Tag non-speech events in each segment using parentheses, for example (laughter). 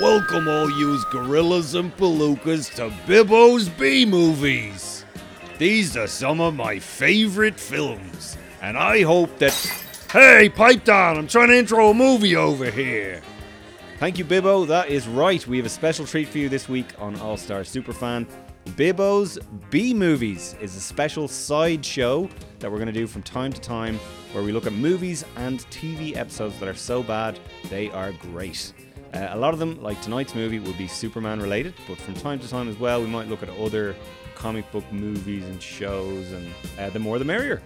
Welcome all yous gorillas and palookas to Bibbo's B movies. These are some of my favorite films, and I hope that. Hey, pipe down! I'm trying to intro a movie over here. Thank you, Bibbo. That is right. We have a special treat for you this week on All Star Superfan. Bibbo's B Movies is a special side show that we're going to do from time to time where we look at movies and TV episodes that are so bad they are great. Uh, a lot of them, like tonight's movie, will be Superman related, but from time to time as well, we might look at other comic book movies and shows, and uh, the more the merrier.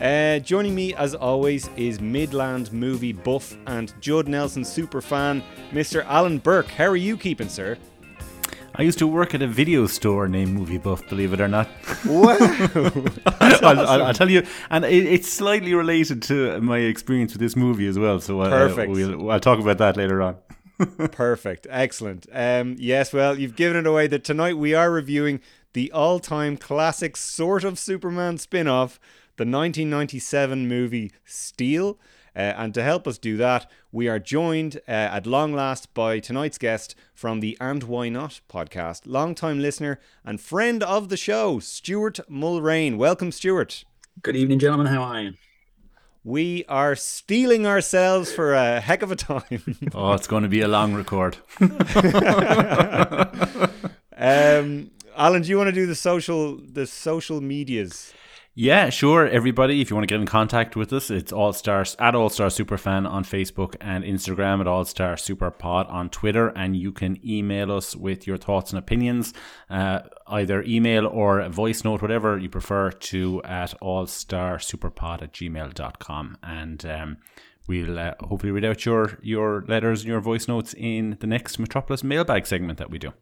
Uh, joining me, as always, is Midland movie buff and Judd Nelson super fan, Mr. Alan Burke. How are you keeping, sir? I used to work at a video store named Movie Buff, believe it or not. Wow! (laughs) I'll, I'll, I'll tell you, and it, it's slightly related to my experience with this movie as well. So uh, Perfect. we'll, I'll talk about that later on. Perfect. Excellent. Um, yes, well, you've given it away that tonight we are reviewing the all time classic sort of Superman spin off, the 1997 movie Steel. Uh, and to help us do that, we are joined uh, at long last by tonight's guest from the And Why Not podcast, long-time listener and friend of the show, Stuart Mulrain. Welcome, Stuart. Good evening, gentlemen. How are you? We are stealing ourselves for a heck of a time. (laughs) Oh, it's going to be a long record. (laughs) Um, Alan, do you want to do the social the social medias? Yeah, sure. Everybody, if you want to get in contact with us, it's All Stars at All Star Superfan on Facebook and Instagram at All Star Superpod on Twitter, and you can email us with your thoughts and opinions, uh, either email or voice note, whatever you prefer, to at All Star allstarsuperpod at gmail.com. And um, we'll uh, hopefully read out your, your letters and your voice notes in the next Metropolis mailbag segment that we do.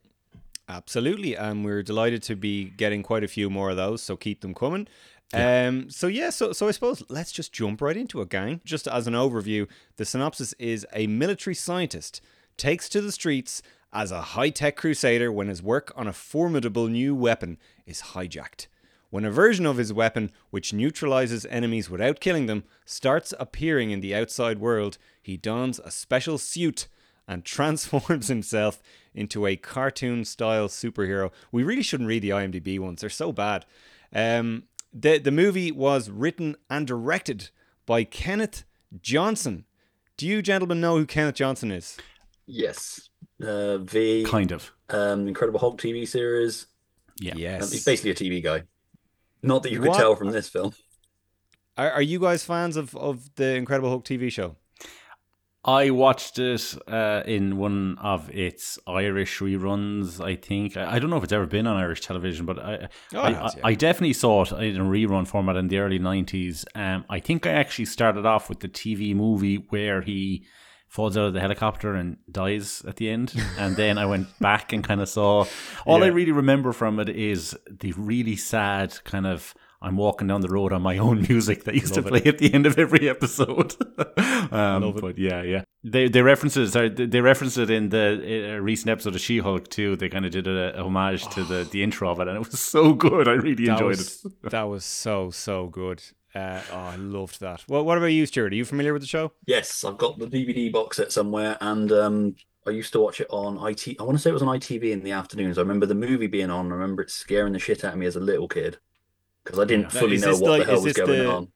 Absolutely, and we're delighted to be getting quite a few more of those. So keep them coming. Um, so yeah, so so I suppose let's just jump right into it, gang. Just as an overview, the synopsis is a military scientist takes to the streets as a high-tech crusader when his work on a formidable new weapon is hijacked. When a version of his weapon, which neutralizes enemies without killing them, starts appearing in the outside world, he dons a special suit and (laughs) transforms himself into a cartoon style superhero. We really shouldn't read the IMDb ones, they're so bad. Um, the, the movie was written and directed by Kenneth Johnson. Do you gentlemen know who Kenneth Johnson is? Yes. Uh, the Kind of. um, Incredible Hulk TV series. Yeah. Um, Yes. he's basically a TV guy. Not that you could What? tell from this film. Are, are you guys fans of, of the Incredible Hulk TV show? I watched it uh, in one of its Irish reruns. I think I, I don't know if it's ever been on Irish television, but I Oh, I, has, I, yeah. I definitely saw it in a rerun format in the early nineties. Um, I think I actually started off with the TV movie where he falls out of the helicopter and dies at the end, (laughs) and then I went back and kind of saw. All I really remember from it is the really sad kind of. I'm walking down the road on my (laughs) own music that used Love to it. play at the end of every episode. (laughs) um, Love it. but yeah, yeah, they they referenced it. Sorry, they they referenced it in the uh, recent episode of She-Hulk too. They kind of did a, a homage to the (sighs) the intro of it, and it was so good. I really That enjoyed was, it. (laughs) that was so, so good. Uh, oh, I loved that. Well, what about you, Stuart? Are you familiar with the show? Yes, I've got the DVD box set somewhere, and um, I used to watch it on IT. I want to say it was on ITV in the afternoons. I remember the movie being on. I remember it scaring the shit out of me as a little kid because I didn't Yeah. fully Is know what like- the hell was going the- on.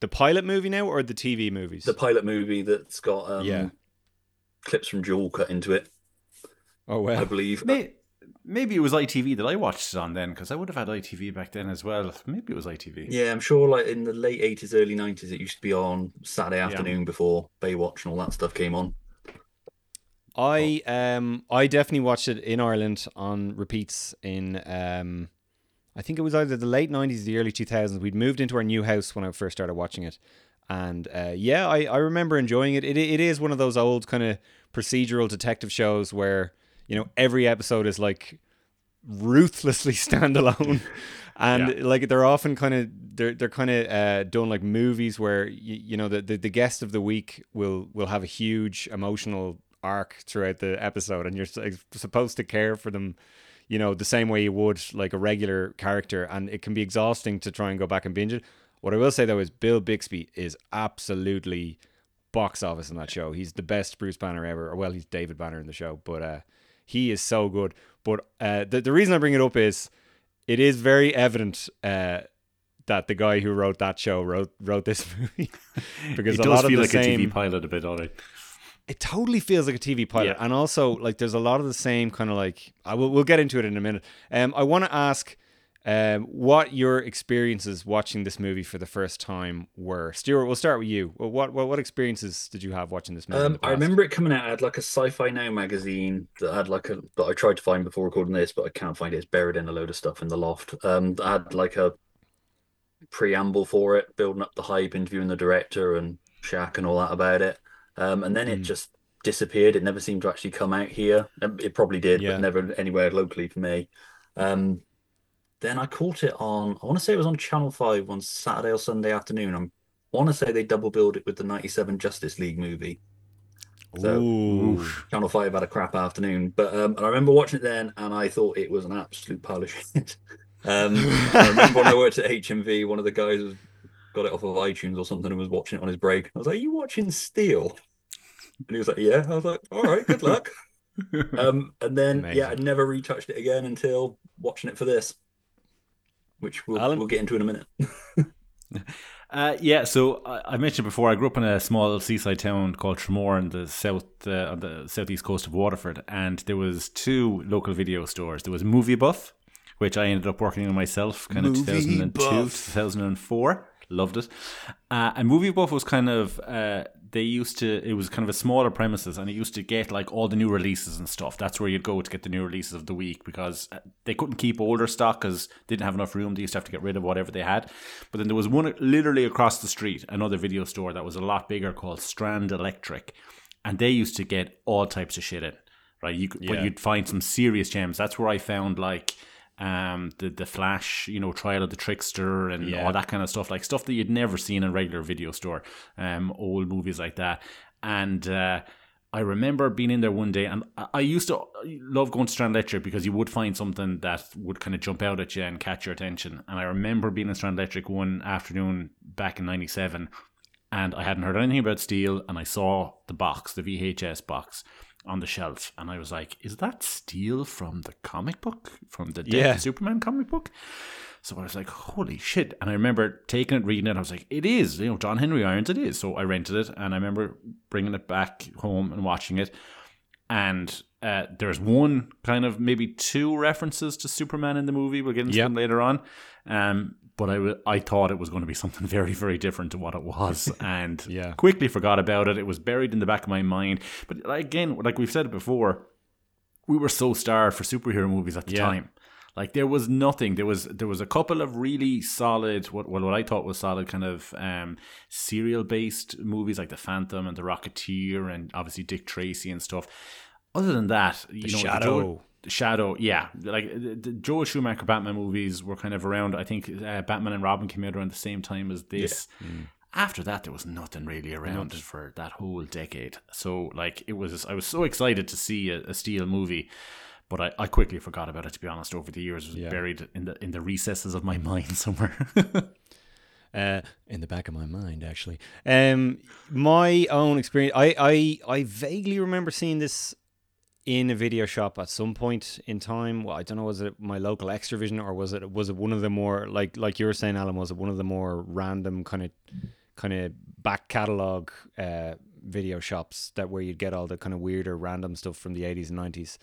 The pilot movie now or the TV movies? The pilot movie that's got um, Yeah. clips from Jewel cut into it, oh, well, I believe. May- Maybe it was ITV that I watched it on then, because I would have had ITV back then as well. Maybe it was ITV. Yeah, I'm sure like in the late 80s, early 90s, it used to be on Saturday afternoon before Baywatch and all that stuff came on. I um I definitely watched it in Ireland on repeats in um I think it was either the late nineties or the early two thousands. We'd moved into our new house when I first started watching it. And uh, yeah, I, I remember enjoying it. it. It is one of those old kind of procedural detective shows where, you know, every episode is like ruthlessly (laughs) standalone. (laughs) and like they're often kind of they're they're kind of uh, done like movies where you, you know the, the the guest of the week will will have a huge emotional arc throughout the episode and you're supposed to care for them you know the same way you would like a regular character and it can be exhausting to try and go back and binge it what i will say though is bill bixby is absolutely box office in that show. He's the best Bruce Banner ever. Or well, he's David Banner in the show, but uh, he is so good. But uh, the the reason I bring it up is it is very evident uh, that the guy who wrote that show wrote wrote this (laughs) movie (laughs) because it a does lot of feel the like same a TV pilot a bit, all right. It totally feels like a TV pilot, Yeah. and also like there's a lot of the same kind of like I will we'll get into it in a minute. Um, I want to ask um what your experiences watching this movie for the first time were. Stuart, we'll start with you. What what what experiences did you have watching this movie? Um, I remember it coming out. I had like a Sci-Fi Now magazine that had like a that I tried to find before recording this, but I can't find it. It's buried in a load of stuff in the loft. Um, that had like a preamble for it, building up the hype, interviewing the director and Shaq and all that about it. Um, and then it Mm. just disappeared. It never seemed to actually come out here. Um, It probably did, Yeah. but never anywhere locally for me. Um, then I caught it on. I want to say it was on Channel Five on Saturday or Sunday afternoon. I want to say they double billed it with the '97 Justice League movie. So- Ooh. Channel Five had a crap afternoon, but um, and I remember watching it then, and I thought it was an absolute pile of (laughs) shit. Um, I remember when I worked at HMV, one of the guys was, got it off of iTunes or something and was watching it on his break. I was like, "Are you watching Steel?" And he was like, "Yeah." I was like, "All right, good luck." (laughs) um, and then yeah, I Amazing. never retouched it again until watching it for this, which we'll Alan? we'll get into in a minute. (laughs) Uh, yeah, so I, I mentioned before, I grew up in a small seaside town called Tramore in the south, uh, on the southeast coast of Waterford, and there was two local video stores. There was Movie Buff, which I ended up working on myself, kind of 2002, Buff. 2004. Loved it. Uh, and Movie Buff was kind of, uh, they used to, it was kind of a smaller premises and it used to get like all the new releases and stuff. That's where you'd go to get the new releases of the week because uh, they couldn't keep older stock because they didn't have enough room. They used to have to get rid of whatever they had. But then there was one literally across the street, another video store that was a lot bigger called Strand Electric. And they used to get all types of shit in, right? You could, But you'd find some serious gems. That's where I found like um the the flash you know trial of the trickster and Yeah. all that kind of stuff like stuff that you'd never seen in a regular video store um old movies like that and uh I remember being in there one day, and I- I used to love going to Strand Electric because you would find something that would kind of jump out at you and catch your attention. And I remember being in Strand Electric one afternoon back in '97, and I hadn't heard anything about Steel, and I saw the box, the VHS box, on the shelf, and I was like, "Is that Steel from the comic book, from the Death Yeah. Superman comic book?" So I was like, "Holy shit!" And I remember taking it, reading it. I was like, "It is, you know, John Henry Irons. It is." So I rented it, and I remember bringing it back home and watching it. And uh, there's one kind of maybe two references to Superman in the movie. We'll get into Yeah. them later on. Um, but I, w- I thought it was going to be something (laughs) very, very different to what it was, (laughs) and Yeah. quickly forgot about it. It was buried in the back of my mind. But again, like we've said before, we were so starved for superhero movies at the Yeah. time. Like there was nothing. There was there was a couple of really solid what what, what I thought was solid kind of um, serial based movies like The Phantom and The Rocketeer and obviously Dick Tracy and stuff. Other than that, you know, the Shadow. Shadow, yeah, like the, the Joel Schumacher Batman movies were kind of around. I think uh, Batman and Robin came out around the same time as this. After that, there was nothing really around for that whole decade. So, like, it was. I was so excited to see a, a Steel movie, but I, I quickly forgot about it. To be honest, over the years, it was Yeah. buried in the in the recesses of my (laughs) mind somewhere. (laughs) uh, in the back of my mind, actually. Um, my own experience, I, I, I vaguely remember seeing this in a video shop at some point in time. Well, I don't know, was it my local Xtra-vision or was it was it one of the more like like you were saying, Alan? Was it one of the more random kind of kind of back catalog uh, video shops that where you'd get all the kind of weirder random stuff from the eighties and nineties?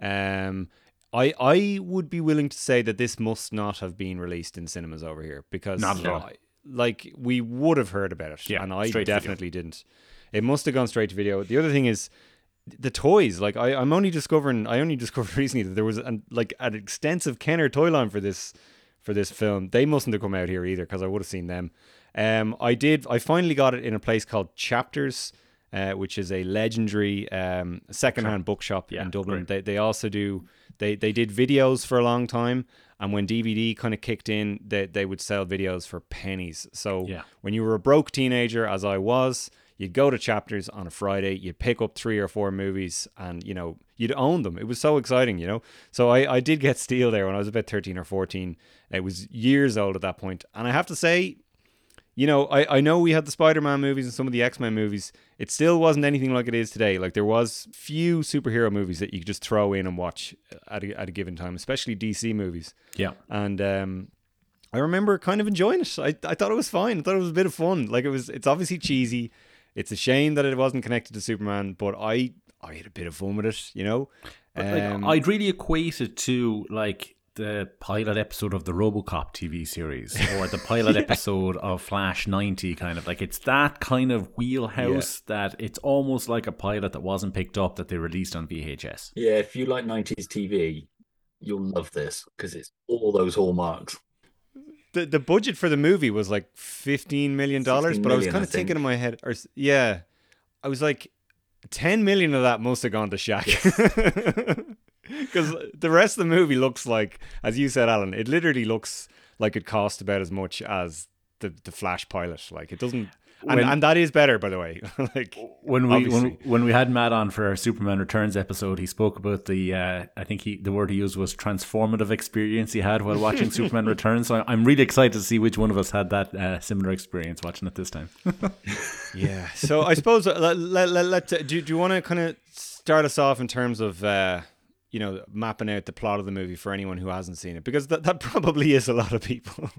Um, I I would be willing to say that this must not have been released in cinemas over here because Not at all. I- like we would have heard about it, Yeah, and I straight to video. definitely didn't. It must have gone straight to video. The other thing is the toys. Like I, I'm only discovering. I only (laughs) discovered recently that there was an like an extensive Kenner toy line for this for this film. They mustn't have come out here either because I would have seen them. Um, I did. I finally got it in a place called Chapters, uh, which is a legendary um, secondhand bookshop Yeah, in Dublin. great. They they also do. They they did videos for a long time, and when DVD kind of kicked in, they they would sell videos for pennies. So Yeah. when you were a broke teenager, as I was, you'd go to Chapters on a Friday, you'd pick up three or four movies, and you know you'd own them. It was so exciting, you know. So I I did get Steel there when I was about thirteen or fourteen. It was years old at that point, and I have to say, you know, I, I know we had the Spider-Man movies and some of the X-Men movies. It still wasn't anything like it is today. Like there was few superhero movies that you could just throw in and watch at a, at a given time, especially DC movies. Yeah. And um, I remember kind of enjoying it. I, I thought it was fine. I thought it was a bit of fun. Like it was. It's obviously cheesy. It's a shame that it wasn't connected to Superman, but I I had a bit of fun with it. You know. Like, Um, I'd really equate it to like the pilot episode of the RoboCop TV series (laughs) or the pilot episode of Flash 90 kind of like it's that kind of wheelhouse that it's almost like a pilot that wasn't picked up that they released on VHS. Yeah, if you like 90s TV, you'll love this because it's all those hallmarks. The the budget for the movie was like fifteen million dollars, but I was kind of thinking in my head, or yeah, I was like, ten million of that must have gone to Shaq, because (laughs) the rest of the movie looks like, as you said, Alan, it literally looks like it cost about as much as the the Flash pilot. Like it doesn't, When- and that is better, by the way. (laughs) like When we when, Obviously. when we had Matt on for our Superman Returns episode, he spoke about the uh, I think he the word he used was transformative experience he had while watching (laughs) Superman Returns. So I'm really excited to see which one of us had that uh, similar experience watching it this time. (laughs) Yeah. So I suppose uh, let, let, let, let do, do you want to kind of start us off in terms of uh, you know mapping out the plot of the movie for anyone who hasn't seen it because that, that probably is a lot of people.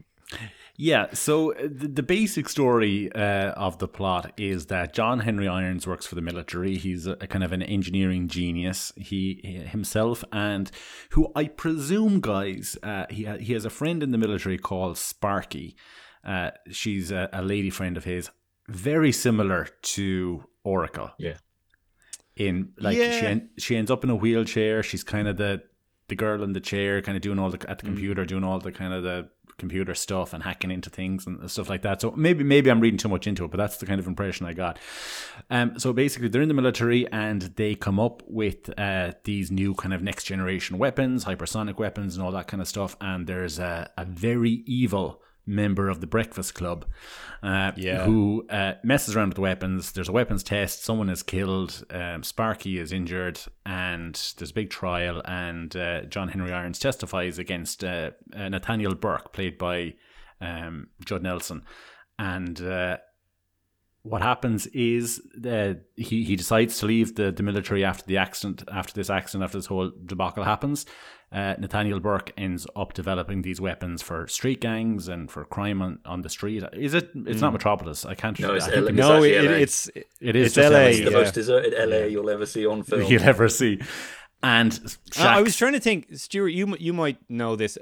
Yeah, so uh, the, the basic story uh, of the plot is that John Henry Irons works for the military. He's a, a kind of an engineering genius. He, he himself and who I presume, guys, uh, he ha- he has a friend in the military called Sparky. Uh, she's a, a lady friend of his, very similar to Oracle. Yeah. In like Yeah. she en- she ends up in a wheelchair. She's kind of the the girl in the chair, kind of doing all the at the computer, doing all the kind of the computer stuff and hacking into things and stuff like that. So maybe maybe I'm reading too much into it, but that's the kind of impression I got. Um, so basically, they're in the military and they come up with uh, these new kind of next generation weapons, hypersonic weapons, and all that kind of stuff. And there's a, a very evil member of the Breakfast Club, uh, Yeah. who uh, messes around with weapons. There's a weapons test. Someone is killed. Um, Sparky is injured, and there's a big trial. And uh, John Henry Irons testifies against uh, uh, Nathaniel Burke, played by um, Judd Nelson, and. Uh, what happens is he he decides to leave the, the military after the accident, after this accident, after this whole debacle happens. Uh, Nathaniel Burke ends up developing these weapons for street gangs and for crime on, on the street. Is it? It's not Metropolis. I can't. No, it's I think LA. it- no, actually it, it's it is it's just LA. LA. It's the yeah. most deserted LA you'll ever see on (laughs) film. you'll ever see. And Uh, I was trying to think, Stuart. You you might know this.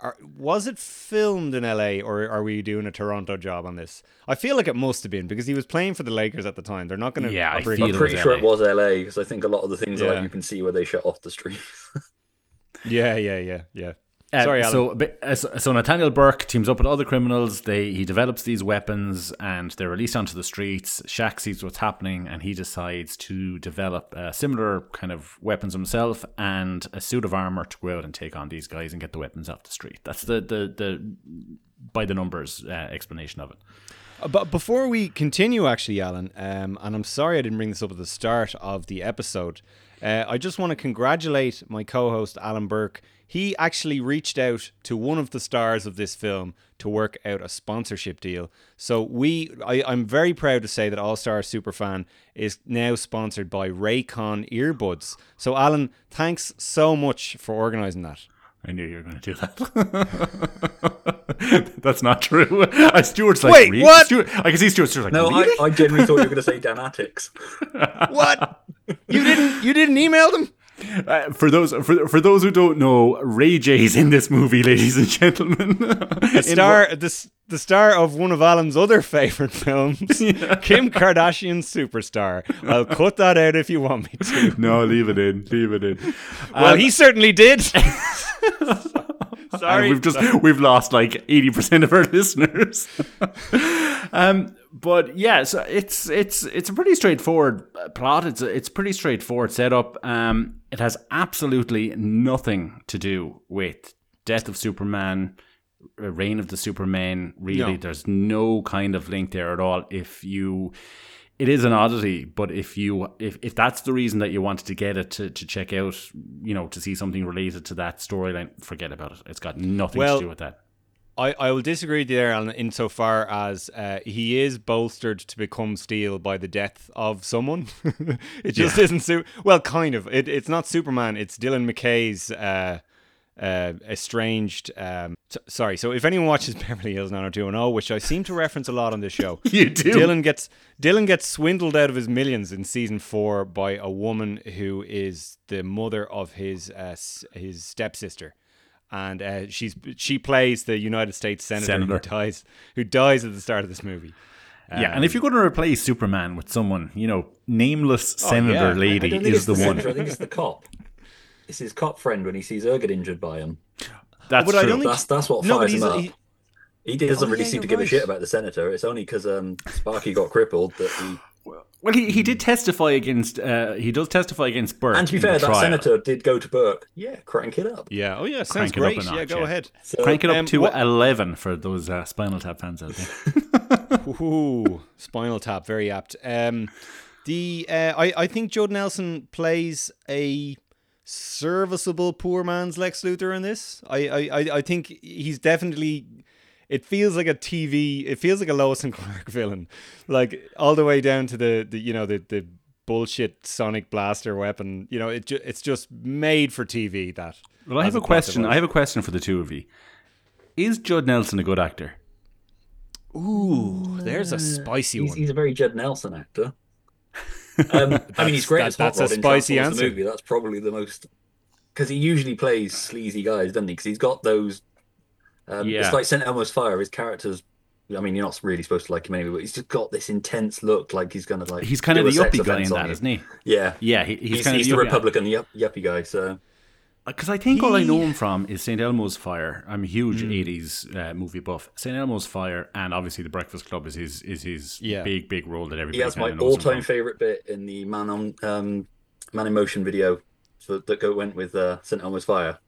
Are, was it filmed in LA or are we doing a Toronto job on this? I feel like it must have been because he was playing for the Lakers at the time. They're not going to. Yeah, I feel I'm pretty was sure LA. it was LA because I think a lot of the things are Yeah. like you can see where they shut off the street. (laughs) Yeah, yeah, yeah, yeah. Uh, Sorry, Alan. So, uh, so, so Nathaniel Burke teams up with other criminals. They he develops these weapons and they're released onto the streets. Shaq sees what's happening and he decides to develop uh, similar kind of weapons himself and a suit of armor to go out and take on these guys and get the weapons off the street. That's the the the by the numbers uh, explanation of it. Uh, But before we continue, actually, Alan, um, and I'm sorry I didn't bring this up at the start of the episode, uh, I just want to congratulate my co host, Alan Burke. He actually reached out to one of the stars of this film to work out a sponsorship deal. So we, I, I'm very proud to say that All Star Superfan is now sponsored by Raycon earbuds. So Alan, thanks so much for organising that. I knew you were going to do that. (laughs) That's not true. (laughs) Uh, Stuart's like, Wait, really? what? Stuart, I can see Stuart's like, No, really? I, I genuinely thought you were going (laughs) to say Dan Attics. What? You didn't? You didn't email them? Uh, for those for, for those who don't know, Ray J's in this movie, (laughs) ladies and gentlemen. the star the, the star of one of Alan's other favorite films, (laughs) Kim Kardashian superstar. I'll cut that out if you want me to. no, leave it in. Leave it in. Well, Um, he certainly did. (laughs) (laughs) Sorry. we've just we've lost like eighty percent of our (laughs) listeners. (laughs) um, but yeah, so it's it's it's a pretty straightforward uh, plot. It's a, it's pretty straightforward setup. Um, it has absolutely nothing to do with Death of Superman, uh, Reign of the Superman. Really, No. there's no kind of link there at all. If you it is an oddity, but if you if, if that's the reason that you wanted to get it to, to check out, you know, to see something related to that storyline, forget about it. It's got nothing Well, to do with that. I, I will disagree with you there, Alan, insofar as uh, he is bolstered to become Steel by the death of someone. (laughs) it just isn't su- well, kind of. It, it's not Superman. It's Dylan McKay's uh, uh, estranged. Um, s- sorry. So if anyone watches (laughs) Beverly Hills 90210, which I seem to reference a lot on this show, (laughs) You do. Dylan gets Dylan gets swindled out of his millions in season four by a woman who is the mother of his uh, his stepsister, and uh, she's she plays the United States senator, Senator. who dies who dies at the start of this movie. yeah, and if you're going to replace Superman with someone, you know, nameless senator yeah. I- I I lady is the the one. senator, I think it's the cop. It's his cop friend when he sees her get injured by him. That's But I true. don't think- That's that's what No, fires him up. he- He doesn't Oh, really yeah, seem to you're give a shit about the senator. It's only because um, Sparky got crippled that he. well, he, he did testify against. Uh, he does testify against Burke. And to be fair, that trial. senator did go to Burke. Yeah, crank it up. Yeah. Oh yeah. Sounds Crank it up great. a yeah. Go yeah. ahead. So, Crank it up Um, to what- 11 for those uh, Spinal Tap fans out there. (laughs) (laughs) Ooh, Spinal Tap, very apt. Um, the uh, I I think Judd Nelson plays a serviceable poor man's Lex Luthor in this. I I I, I think he's definitely. It feels like a TV. It feels like a Lois and (laughs) Clark villain, like all the way down to the, the you know the the bullshit sonic blaster weapon. You know, it ju- it's just made for TV. That. Well, I have a question. I have a question for the two of you. Is Judd Nelson a good actor? Ooh, there's a spicy he's, one. he's a very Judd Nelson actor. Um, (laughs) I mean, he's great that- as Hot that's a Rod in spicy Transformers the answer. movie. That's probably the most because he usually plays sleazy guys, doesn't he? Because he's got those. Um, Yeah. It's like St. Elmo's Fire. His character's. I mean, you're not really supposed to like him anyway, but he's just got this intense look, like he's gonna like. He's kind of the yuppie guy in that, isn't he? Yeah, Yeah, he, he's, he's, kind he's of the yuppie. Republican yup, yuppie guy. So Because I think all I know him from is St. Elmo's Fire. I'm a huge Hmm. 80s uh, movie buff. St. Elmo's Fire and obviously The Breakfast Club is his is his Yeah. big, big role that everybody he has my kinda knows him all-time favorite bit in the Man on um, Man in Motion video for, that go went with uh, St. Elmo's Fire.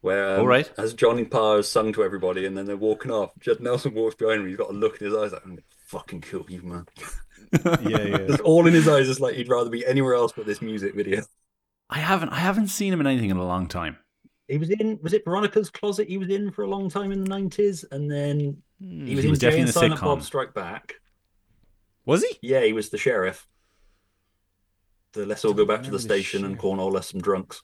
Where um, All right. as Johnny Parr has sung to everybody and then they're walking off, Judd Nelson walks behind him. He's got a look in his eyes like, "I'm gonna fucking kill you, man." (laughs) yeah, yeah. There's all in his eyes. It's like he'd rather be anywhere else but this music video. I haven't I haven't seen him in anything in a long time. He was in. Was it Veronica's Closet? He was in for a long time in the nineties, and then he was He in was Jay definitely and in Silent. Bob Strike Back. Was he? Yeah, he was the sheriff. The let's all go back to the the station and sheriff. corner us some drunks.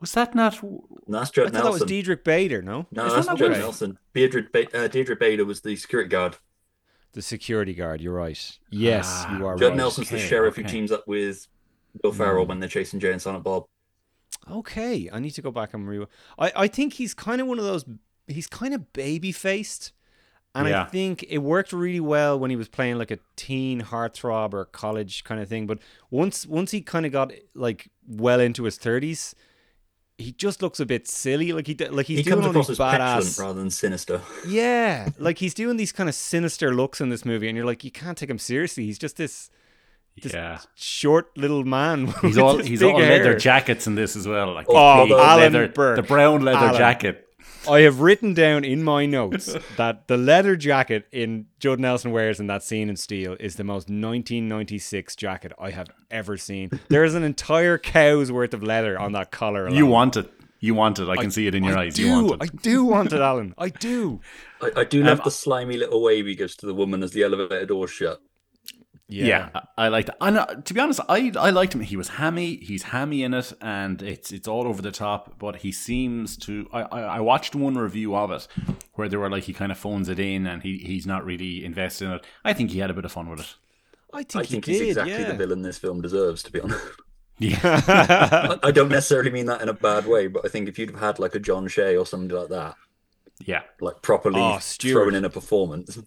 Was that not And that's I Judd thought that was Diedrich Bader. No, no, that's that not not Judd right? Nelson. Deirdre, ba- uh, Deirdre Bader was the security guard. the security guard. You're right. Yes, Ah, you are Judd right. Nelson's the okay, sheriff who teams up with Will hmm. Ferrell when they're chasing Jay and Silent Bob. Okay, I need to go back and re. I I think he's kind of one of those. He's kind of baby faced, and I think it worked really well when he was playing like a teen heartthrob or college kind of thing. But once once he kind of got like well into his thirties, he just looks a bit silly. Like he d- like he's he doing comes all across these as badass. rather than sinister. Yeah, like he's doing these kind of sinister looks in this movie, and you're like, you can't take him seriously. He's just this this Yeah. short little man. (laughs) He's all he's big all leather jackets in this as well. Like Oh, the Alan leather, Burke. the brown leather Alan. jacket. I have written down in my notes (laughs) that the leather jacket in Judd Nelson wears in that scene in Steel is the most 1996 jacket I have ever seen. There is an entire cow's worth of leather on that collar. You want it. You want it. I can see it in your I eyes. Do, You want it. I do want it, Alan. I do. (laughs) I, I do love Um, the slimy little wave he gives to the woman as the elevator door shut. Yeah, I, I liked it. And uh, to be honest, I I liked him. He was hammy. He's hammy in it, and it's it's all over the top. But he seems to. I, I, I watched one review of it where they were like he kind of phones it in, and he, he's not really invested in it. I think he had a bit of fun with it. I think, I think he he's did. exactly yeah. the villain this film deserves, to be honest. Yeah, (laughs) (laughs) I, I don't necessarily mean that in a bad way, but I think if you'd have had like a John Shea or somebody like that, yeah, like properly Oh, Stuart. throwing in a performance,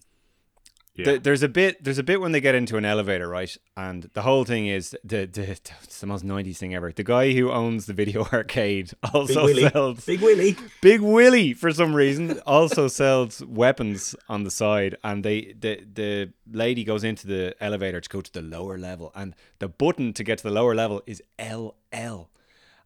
yeah. Th- there's a bit there's a bit when they get into an elevator right and the whole thing is the, the it's the most 90s thing ever the guy who owns the video (laughs) arcade also Willie, sells Big Willie. Big Willie, for some reason, also (laughs) sells weapons on the side, and they the the lady goes into the elevator to go to the lower level, and the button to get to the lower level is LL.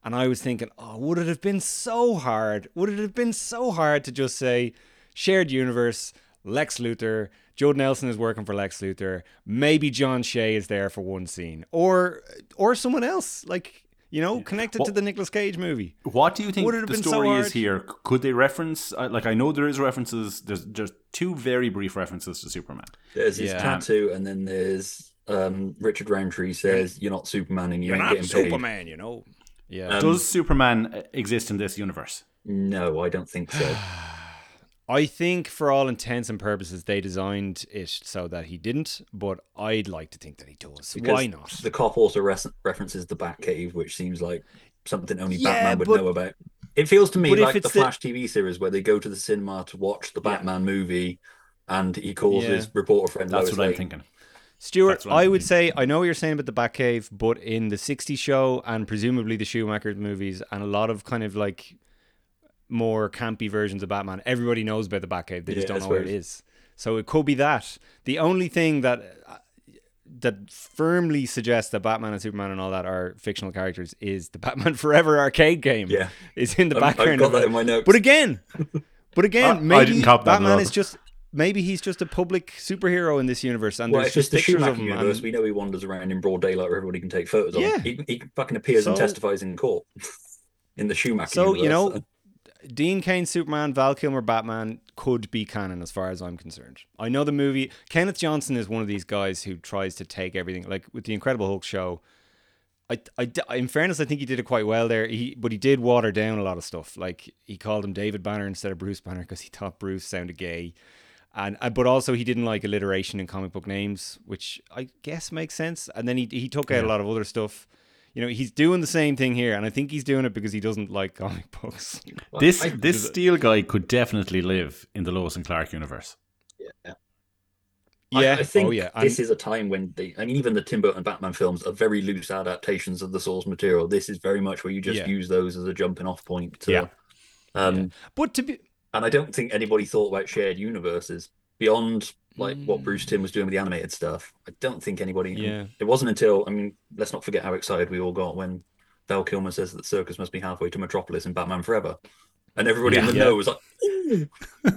And I was thinking, oh, would it have been so hard? Would it have been so hard to just say shared universe, Lex Luthor, Judd Nelson is working for Lex Luthor, maybe John Shea is there for one scene, or or someone else like You know, connected it to the Nicolas Cage movie. What do you think the have been so story is here? Could they reference? uh, Like I know there is references. There's just two very brief references to Superman. There's his Yeah. tattoo, and then there's um, Richard Roundtree says, "You're not Superman, and you You're ain't not getting paid." Superman, you know. Yeah. Um, Does Superman uh, exist in this universe? No, I don't think so. (sighs) (sighs) I think for all intents and purposes they designed it so that he didn't, but I'd like to think that he does. Because Why not? The cop also res- references the Batcave, which seems like something only Yeah, Batman would but- know about. It feels to me but if like the it's the- Flash TV series where they go to the cinema to watch the Batman movie, and he calls Yeah. his reporter friend That's Lois what I'm Lane. thinking. Stuart, I'm I would thinking. say I know what you're saying about the Batcave, but in the '60s show and presumably the Schumacher movies and a lot of kind of like more campy versions of Batman, everybody knows about the Batcave. They just Yeah, don't know where it is. So it could be that. The only thing that uh, that firmly suggests that Batman and Superman and all that are fictional characters is the (laughs) Batman Forever arcade game. Yeah. is in the I've background. got that in my notes. But again, but (laughs) again, I- I maybe that Batman at is just maybe he's just a public superhero in this universe, and Well, there's it's just just the pictures of him. universe. and- We know he wanders around in broad daylight where everybody can take photos of Yeah. him. He, he fucking appears and testifies in court (laughs) in the Schumacher So universe. you know, Dean Cain Superman, Val Kilmer Batman could be canon as far as I'm concerned. I know the movie. Kenneth Johnson is one of these guys who tries to take everything like with the Incredible Hulk show. I, I, in fairness, I think he did it quite well there. He, but he did water down a lot of stuff. Like he called him David Banner instead of Bruce Banner because he thought Bruce sounded gay, and but also he didn't like alliteration in comic book names, which I guess makes sense. And then he he took out a lot of other stuff. You know, he's doing the same thing here, and I think he's doing it because he doesn't like comic (laughs) books. This I- this Steel guy could definitely live in the Lois and Clark universe. yeah. Yeah, I, I think oh yeah, this is a time when they, I mean, even the Tim Burton Batman films are very loose adaptations of the source material. This is very much where you just Yeah. use those as a jumping off point. To, Yeah. Um, But to be And I don't think anybody thought about shared universes beyond like what Bruce Timm was doing with the animated stuff. I don't think anybody. Yeah. It wasn't until I mean, let's not forget how excited we all got when Val Kilmer says that Circus must be halfway to Metropolis in Batman Forever, and everybody in the Yeah. know was like, "Ooh." (laughs)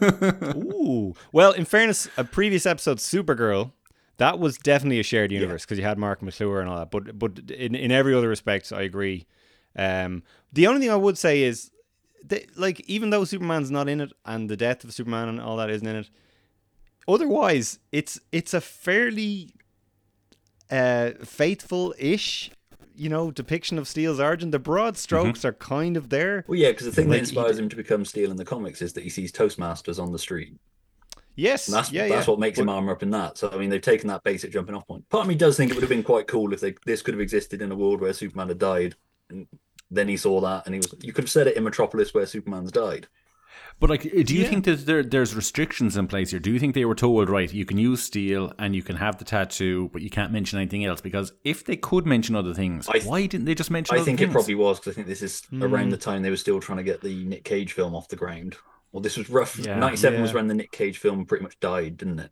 Ooh. Well, in fairness, a previous episode, Supergirl, that was definitely a shared universe because you had Marc McClure and all that. But but in, in every other respect, I agree. Um, the only thing I would say is, that, like, even though Superman's not in it and the death of Superman and all that isn't in it, otherwise, it's it's a fairly uh, faithful-ish, you know, depiction of Steel's origin. The broad strokes are kind of there. Well, yeah, because the thing Like, that inspires d- him to become Steel in the comics is that he sees Toastmasters on the street. Yes, And that's yeah, that's yeah. what makes him armor up in that. So I mean, they've taken that basic jumping off point. Part of me does think it would have been quite cool if they this could have existed in a world where Superman had died, and then he saw that, and he was. You could have said it in Metropolis where Superman's died. But like, do you Yeah. think that there there's restrictions in place here? Do you think they were told right? You can use steel and you can have the tattoo, but you can't mention anything else? Because if they could mention other things, th- why didn't they just mention? I other think it probably was because I think this is Hmm. around the time they were still trying to get the Nick Cage film off the ground. Well, this was rough. Yeah. Ninety-seven was when the Nick Cage film pretty much died, didn't it?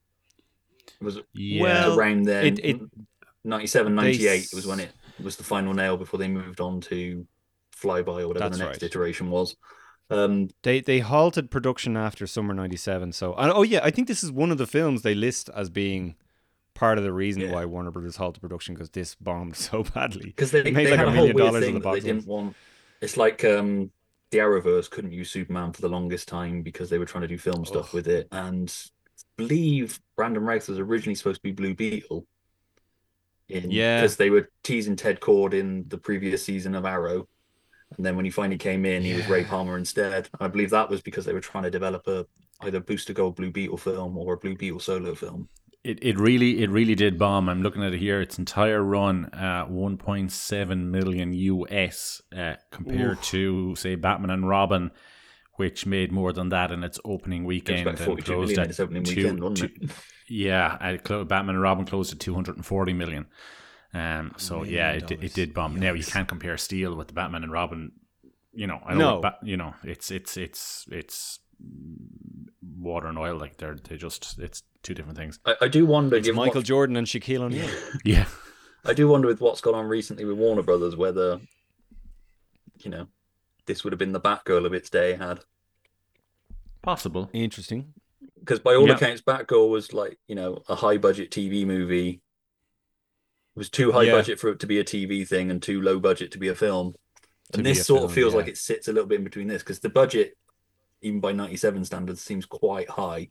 It was Yeah. Well, around then. it- it- 97, they 98 s- was when it was the final nail before they moved on to Flyby or whatever That's the next right. iteration was. Um, They they halted production after summer '97. So and, oh yeah, I think this is one of the films they list as being part of the reason Yeah. why Warner Brothers halted production because this bombed (laughs) so badly. because they, they made like had a million dollars in the that they didn't want. It's like um, the Arrowverse couldn't use Superman for the longest time because they were trying to do film stuff with it, and I believe Brandon Routh was originally supposed to be Blue Beetle. In, Yeah. because they were teasing Ted Kord in the previous season of Arrow, and then when he finally came in, he was Ray Palmer instead. I believe that was because they were trying to develop a either Booster Gold Blue Beetle film or a Blue Beetle solo film. It, it really it really did bomb. I'm looking at it here. Its entire run, uh, 1.7 million US, uh, compared to say Batman and Robin, which made more than that in its opening It weekend about and closed million in at its opening two- weekend, two- it? Yeah, uh, Batman and Robin closed at 240 million. Um, so yeah, it, it did bomb. Now you can't compare Steel with the Batman and Robin. You know, I know, No. Ba- you know, it's it's it's it's water and oil. Like they're they just it's two different things. I, I do wonder. It's Michael what- Jordan and Shaquille O'Neal. (laughs) (laughs) Yeah. I do wonder with what's gone on recently with Warner Brothers whether, you know, this would have been the Batgirl of its day had. Possible. Interesting. Because by all Yeah. accounts, Batgirl was like, you know, a high budget TV movie It was too high Yeah. budget for it to be a TV thing and too low budget to be a film. To and this a sort of feels yeah. like it sits a little bit in between this because the budget, even by 97 standards, seems quite high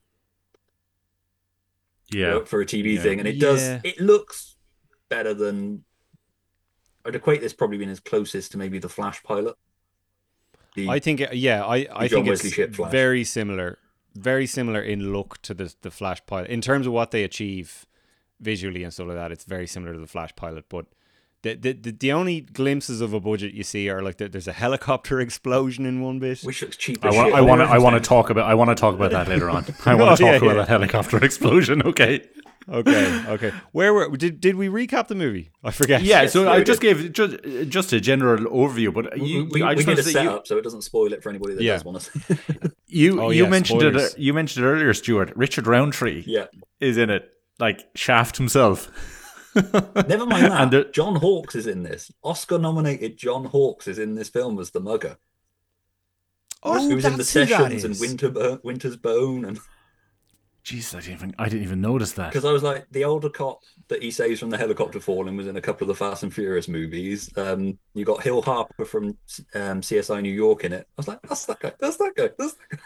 Yeah. for, for a TV Yeah. thing. And it does, it looks better than. I'd equate this probably being as closest to maybe the Flash pilot. The, I think, it- yeah, I, I think Wesley it's very similar, very similar in look to the the Flash pilot in terms of what they achieve visually and stuff like that. It's very similar to the Flash pilot, but the the, the, the only glimpses of a budget you see are like that. There's a helicopter (laughs) explosion in one bit. which looks cheap I as want. I want. to. I want to talk about. I want to talk about that later on. (laughs) I want Oh, to talk yeah, about yeah. that helicopter (laughs) explosion. Okay. Okay, okay. Where were did did we recap the movie? I forget. Yeah. Yes, so yeah, I just did. gave just just a general overview, but We, you. we, I we did a to say you, setup so it doesn't spoil it for anybody that Yeah. does want to. you, Oh, you yeah, mentioned spoilers. it. You mentioned it earlier, Stuart. Richard Roundtree yeah. is in it, like Shaft himself. (laughs) Never mind that. And there- John Hawkes is in this. Oscar nominated John Hawkes is in this film as the mugger. Oh, Who was in the that's who that sessions and is. Winter Winter's Bone and Jeez, I didn't even. I didn't even notice that. because I was like the older cop that he saves from the helicopter falling was in a couple of the Fast and Furious movies. Um, you got Hill Harper from um, CSI New York in it. I was like, that's that guy. That's that guy. That's that guy.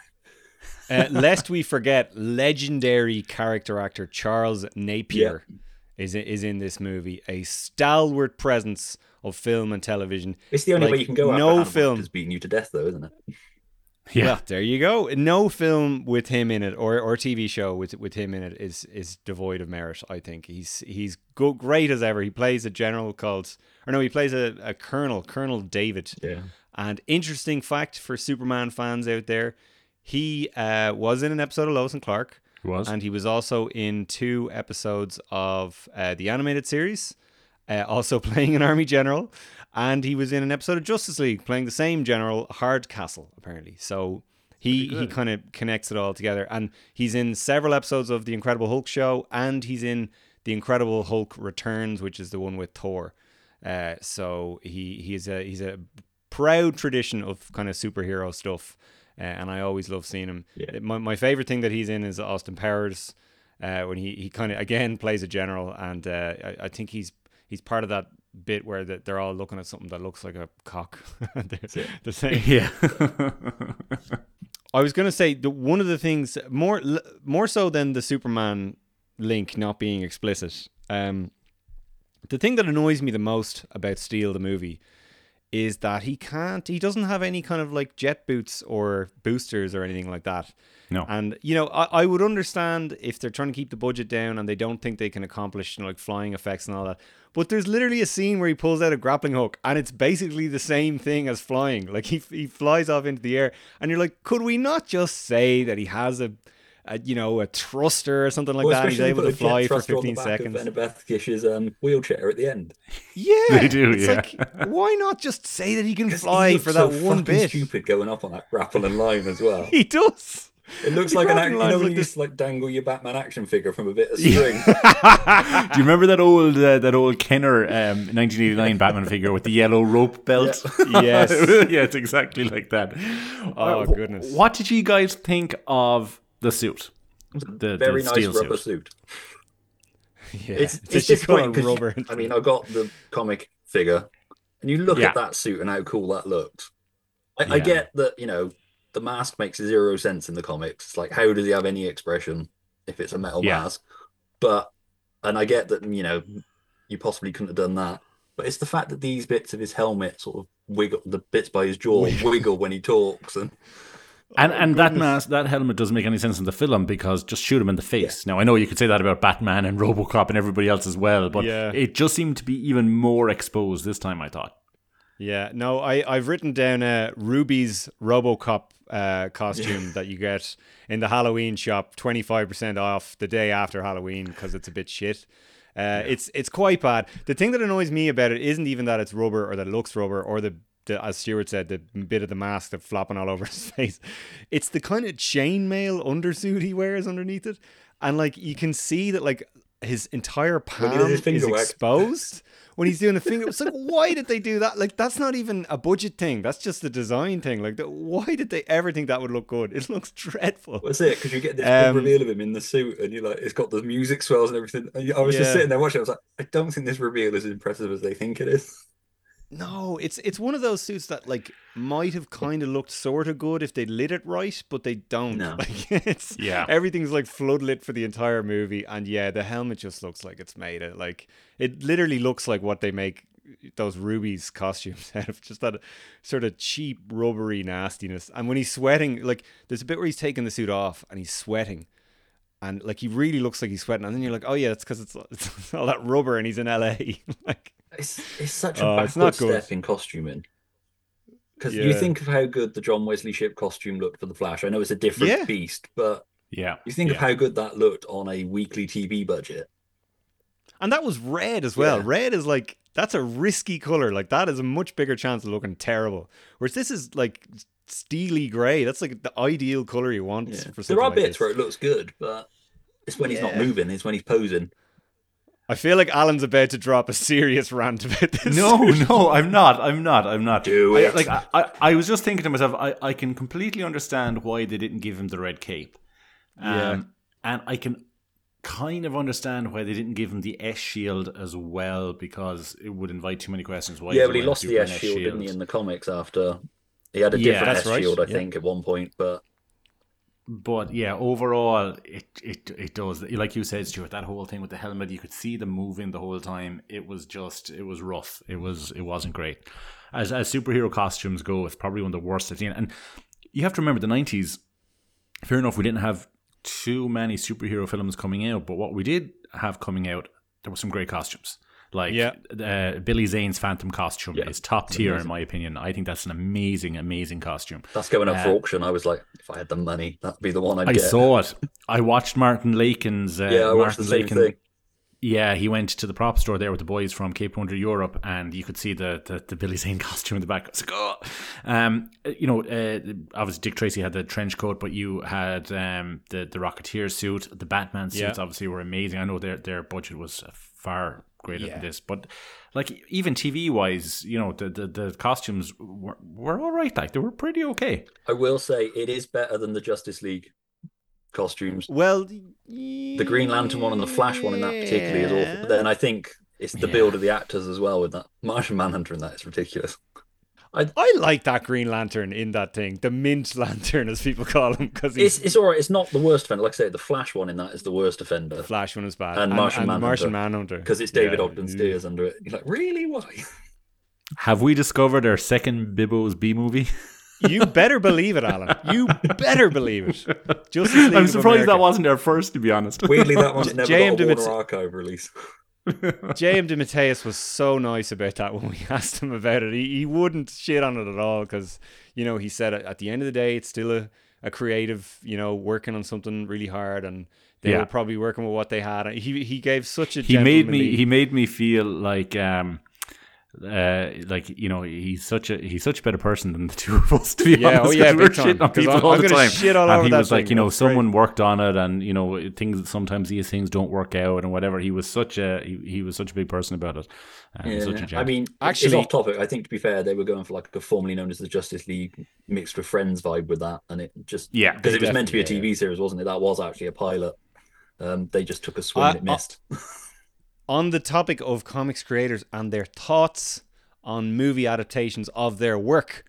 Uh, lest we forget, legendary character actor Charles Napier is is in this movie, a stalwart presence of film and television. It's the only Like, way you can go. no film. is beating you to death, though, isn't it? yeah. Well, there you go. No film with him in it, or or TV show with with him in it, is is devoid of merit. I think he's he's go, great as ever. He plays a general called, or no, he plays a, a colonel, Colonel David. Yeah. And interesting fact for Superman fans out there, he uh, was in an episode of Lois and Clark, It was. and he was also in two episodes of uh, the animated series, uh, also (laughs) playing an army general, and he was in an episode of Justice League playing the same general, Hardcastle, apparently. So he he kind of connects it all together, and he's in several episodes of the Incredible Hulk show, and he's in the Incredible Hulk Returns, which is the one with Thor. Uh, so he he's a he's a proud tradition of kind of superhero stuff, uh, and I always love seeing him. Yeah. My my favorite thing that he's in is Austin Powers, uh, when he, he kind of again plays a general, and uh, I, I think he's he's part of that bit where the, they're all looking at something that looks like a cock. (laughs) they're, they're saying, (laughs) yeah. (laughs) I was gonna say the one of the things more l- more so than the Superman link not being explicit. Um, the thing that annoys me the most about Steel the movie is that he can't he doesn't have any kind of like jet boots or boosters or anything like that. No. And you know, I, I would understand if they're trying to keep the budget down and they don't think they can accomplish you know, like flying effects and all that. But there's literally a scene where he pulls out a grappling hook and it's basically the same thing as flying. Like he he flies off into the air and you're like, could we not just say that he has a, a you know a thruster or something like Well, that? He's able to fly for thruster on the 15 seconds. Of Annabeth Gish's um, wheelchair at the end. Yeah, They do, It's yeah. like, (laughs) why not just say that he can fly looks for that so one bit? Stupid going up on that grappling line as well. (laughs) He does. It looks The like an grappling act- you know like you this- to like dangle your Batman action figure from a bit of string. (laughs) Do you remember that old uh, that old Kenner um, 1989 Batman figure with the yellow rope belt? Yes. yeah, it's exactly like that. Oh, Uh, goodness. What did you guys think of the suit? The, Very the nice rubber suit. suit. (laughs) Yeah. It's, it's you call disappointing it 'cause rubber? I mean, I got the comic figure, and you look Yeah. at that suit and how cool that looks. I, I get that you know the mask makes zero sense in the comics. It's like how does he have any expression if it's a metal Yeah. mask? But and I get that you know you possibly couldn't have done that. But it's the fact that these bits of his helmet sort of wiggle, the bits by his jaw (laughs) wiggle when he talks, and And Oh, and that mask, that helmet doesn't make any sense in the film because just shoot him in the face. Now I know you could say that about Batman and (laughs) RoboCop and everybody else as well, but Yeah. it just seemed to be even more exposed this time. I thought. Yeah, no, I, I've written down uh, Rubie's Robocop uh, costume that you get in the Halloween shop, 25% off the day after Halloween because it's a bit shit. Uh, It's it's quite bad. The thing that annoys me about it isn't even that it's rubber or that it looks rubber or the, the as Stuart said, the bit of the mask that's flopping all over (laughs) his face. It's the kind of chainmail undersuit he wears underneath it. And like you can see that like his entire palm his is whack. exposed (laughs) when he's doing the finger. It's like, why did they do that? Like, that's not even a budget thing. That's just a design thing. Like, the, why did they ever think that would look good? It looks dreadful. What's it? Because you get this Um, reveal of him in the suit, and you're like, it's got the music swells and everything. And I was Yeah. just sitting there watching. I was like, I don't think this reveal is as impressive as they think it is. No, it's it's one of those suits that like might have kind of looked sort of good if they lit it right, but they don't. No. (laughs) Like it's Yeah. everything's like floodlit for the entire movie, and yeah, the helmet just looks like it's made it. Like it literally looks like what they make those Rubie's costumes (laughs) out of, just that sort of cheap rubbery nastiness. And when he's sweating, like there's a bit where he's taking the suit off and he's sweating. And like he really looks like he's sweating, and then you're like, "Oh yeah, it's because it's, (laughs) it's all that rubber, and he's in LA." like, It's it's such a Oh, backward not step in costuming. Because you think of how good the John Wesley Shipp costume looked for the Flash. I know it's a different Yeah. beast, but Yeah. you think of how good that looked on a weekly TV budget. And that was red as well. Yeah. Red is like that's a risky color. Like that is a much bigger chance of looking terrible. Whereas this is like steely grey. That's like the ideal color you want Yeah. for something There are like bits this. where it looks good, but it's when he's not moving. It's when he's posing. I feel like Alan's about to drop a serious rant about this. No, (laughs) no, I'm not. I'm not. I'm not. Do I- it. like I, I, I was just thinking to myself, I, I can completely understand why they didn't give him the red cape. Um, Yeah. And I can kind of understand why they didn't give him the S shield as well because it would invite too many questions. Why yeah, but he lost the S shield, didn't he, in the comics after he had a Yeah, different that's S right, shield, I yeah. think, at one point. But But yeah, overall, it, it it does. Like you said, Stuart, that whole thing with the helmet, you could see them moving the whole time. It was just, it was rough. It was, it wasn't great. As as superhero costumes go, it's probably one of the worst I've seen. And you have to remember the nineties. Fair enough, we didn't have too many superhero films coming out, but what we did have coming out, there were some great costumes. Like Yeah. uh, Billy Zane's Phantom costume Yeah, is top it's tier in my opinion. I think that's an amazing, amazing costume. that's going up for Uh, auction. I was like, if I had the money, that'd be the one I'd get. I get. saw it. I watched Martin Laken's. Uh, yeah, I watched Martin the same Laken- thing. Yeah, he went to the prop store there with the boys from Cape Wonder Europe, and you could see the the, the Billy Zane (laughs) costume in the back. I was like, oh, um, you know, uh, obviously Dick Tracy had the trench coat, but you had um the the Rocketeer suit, the Batman suits. Yeah. Obviously, were amazing. I know their their budget was far greater Yeah. than this, but like even TV wise, you know, the the, the costumes were were all right. Like they were pretty okay. I will say it is better than the Justice League costumes. Well, The Green Lantern one and the Flash one in that particularly is awful. But then I think it's the Yeah. build of the actors as well with that Martian Manhunter in that. It's ridiculous. I like that Green Lantern in that thing, the Mint Lantern as people call him, because It's it's all right. It's not the worst offender. Like I say, the Flash one in that is the worst offender the Flash one is bad, And Martian Manhunter. Martian Manhunter because it's David Yeah. Ogden Stiers under it. You're like, really? Why? Have we discovered our second Bibbo's B movie? (laughs) You better believe it, Alan. You better believe it. Justice (laughs) League I'm of surprised that wasn't our first, to be honest. Weirdly, that one's never J.M. got a Warner DeMatteis- Archive release. (laughs) J.M. DeMatteis was so nice about that when we (laughs) asked him about it. He, he wouldn't shit on it at all because, you know, he said at the end of the day, it's still a, a creative, you know, working on something really hard and they Yeah. were probably working with what they had. He, he gave such a he made me he made me feel like um uh like you know he's such a he's such a better person than the (laughs) two of us to be Yeah, honest oh yeah, 'cause we're big time. shitting on 'Cause people I'm- all I'm the gonna time shit all and over he that was like thing. you know That's great. someone worked on it and you know things sometimes these things don't work out and whatever he was such a he, he was such a big person about it and he such Yeah. gent. I mean, actually, Actually- off topic. I think to be fair, they were going for like a formerly known as the Justice League mixed with Friends vibe with that, and it just yeah because it was meant to be a definitely, TV series, wasn't it? That was actually a pilot. Um, they just took a swing I- and it missed. (laughs) on the topic of comics creators and their thoughts on movie adaptations of their work,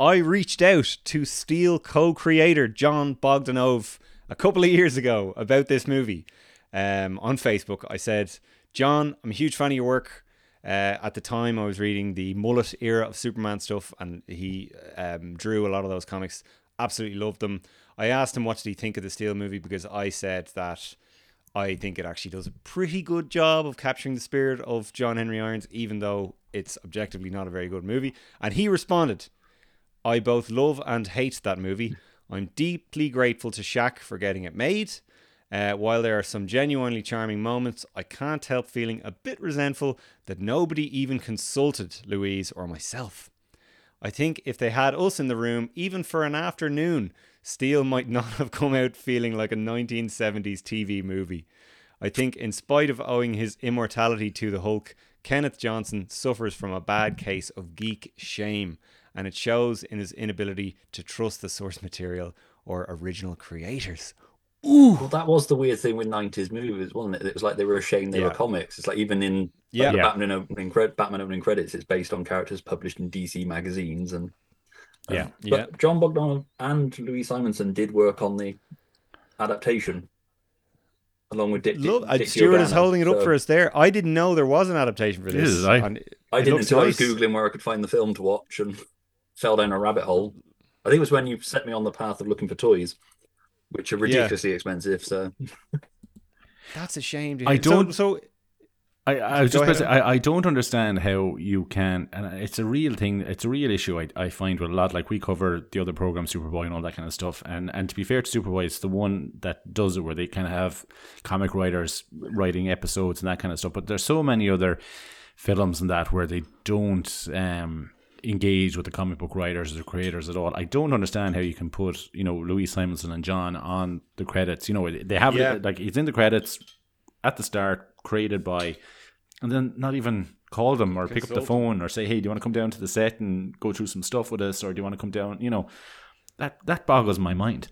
I reached out to Steel co-creator Jon Bogdanove a couple of years ago about this movie um, on Facebook. I said, John, I'm a huge fan of your work. Uh, at the time, I was reading the mullet era of Superman stuff, and he um, drew a lot of those comics. Absolutely loved them. I asked him what did he think of the Steel movie because I said that I think it actually does a pretty good job of capturing the spirit of John Henry Irons, even though it's objectively not a very good movie. And he responded, I both love and hate that movie. I'm deeply grateful to Shaq for getting it made. Uh, while there are some genuinely charming moments, I can't help feeling a bit resentful that nobody even consulted Louise or myself. I think if they had us in the room, even for an afternoon, Steel might (laughs) not have come out feeling like a 1970s TV movie. I think, in spite of owing his immortality to the Hulk, Kenneth Johnson suffers from a bad case of geek shame, and it shows in his inability to trust the source material or original creators. Well, that was the weird thing with '90s movies, wasn't it? It was like they were ashamed they Yeah. were comics. It's like even in Yeah. like, the Yeah. Batman opening cred- Batman opening credits, it's based on characters published in DC magazines and Yeah. But Yeah. Jon Bogdanove and Louise Simonson did work on the adaptation, along with Dick. Look, Dick, uh, Dick Stuart is holding it up So for us there. I didn't know there was an adaptation for this. is, I- and I it didn't looks until I was googling where I could find the film to watch and (laughs) fell down a rabbit hole. I think it was when you set me on the path of looking for toys, which are ridiculously expensive. So (laughs) That's a shame. to I hear. So- don't- So, I, I was just say. I, I don't understand how you can, and it's a real thing. It's a real issue I, I find with a lot. Like we cover the other program, Superboy, and all that kind of stuff. And and to be fair to Superboy, it's the one that does it where they kind of have comic writers writing episodes and that kind of stuff. But there's so many other films and that where they don't um, engage with the comic book writers or creators at all. I don't understand how you can put you know Louise Simonson and John on the credits. You know they have Yeah. it like it's in the credits at the start, created by, and then not even call them or pick up the phone or say, hey, do you want to come down to the set and go through some stuff with us, or do you want to come down? You know, that that boggles my mind.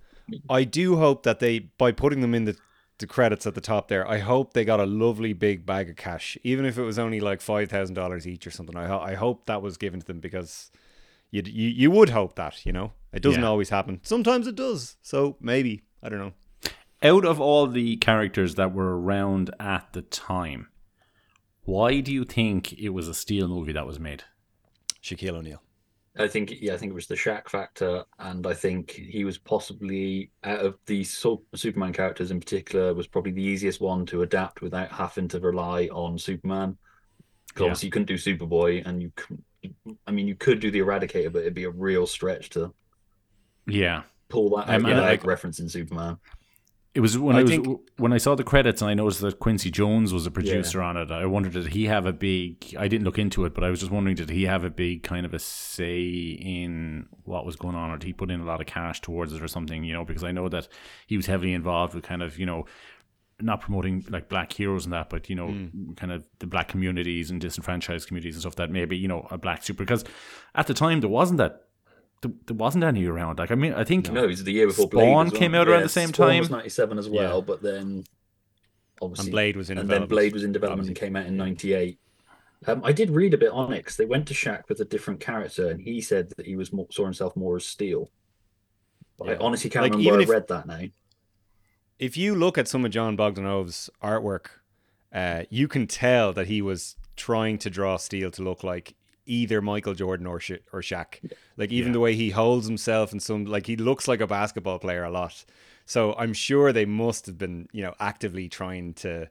I do hope that they, by putting them in the, the credits at the top there, I hope they got a lovely big bag of cash, even if it was only like five thousand dollars each or something. I ho- I hope that was given to them because you you you would hope that you know it doesn't Yeah. always happen. Sometimes it does. So maybe I don't know. Out of all the characters that were around at the time, why do you think it was a Steel movie that was made? Shaquille O'Neal. I think yeah, I think it was the Shaq factor, and I think he was possibly out of the Superman characters in particular was probably the easiest one to adapt without having to rely on Superman. Because Yeah. obviously you couldn't do Superboy, and you, I mean, you could do the Eradicator, but it'd be a real stretch to Yeah, pull that Um, out and without like- referencing Superman. It was when I I, was think- when I saw the credits and I noticed that Quincy Jones was a producer on it. I wondered did he have a big? I didn't look into it, but I was just wondering did he have a big kind of a say in what was going on, or did he put in a lot of cash towards it or something? You know, because I know that he was heavily involved with kind of you know not promoting like black heroes and that, but you know, hmm. kind of the black communities and disenfranchised communities and stuff that maybe you know a black super because at the time there wasn't that. There, there wasn't any around. Like I mean, I think No, it was the year before Blade Spawn as well. came out around the same Spawn time. was ninety seven as well, Yeah. but then obviously And Blade was in and then development. Blade was in development and came out in '98. Um, I did read a bit on it 'cause they went to Shaq with a different character, and he said that he was more, saw himself more as Steel. But I honestly can't Like, remember even where if- I read that now. if you look at some of Jon Bogdanove's artwork, uh, you can tell that he was trying to draw Steel to look like either Michael Jordan or Sha- or Shaq. Like even the way he holds himself and some like he looks like a basketball player a lot. So I'm sure they must have been you know actively trying to.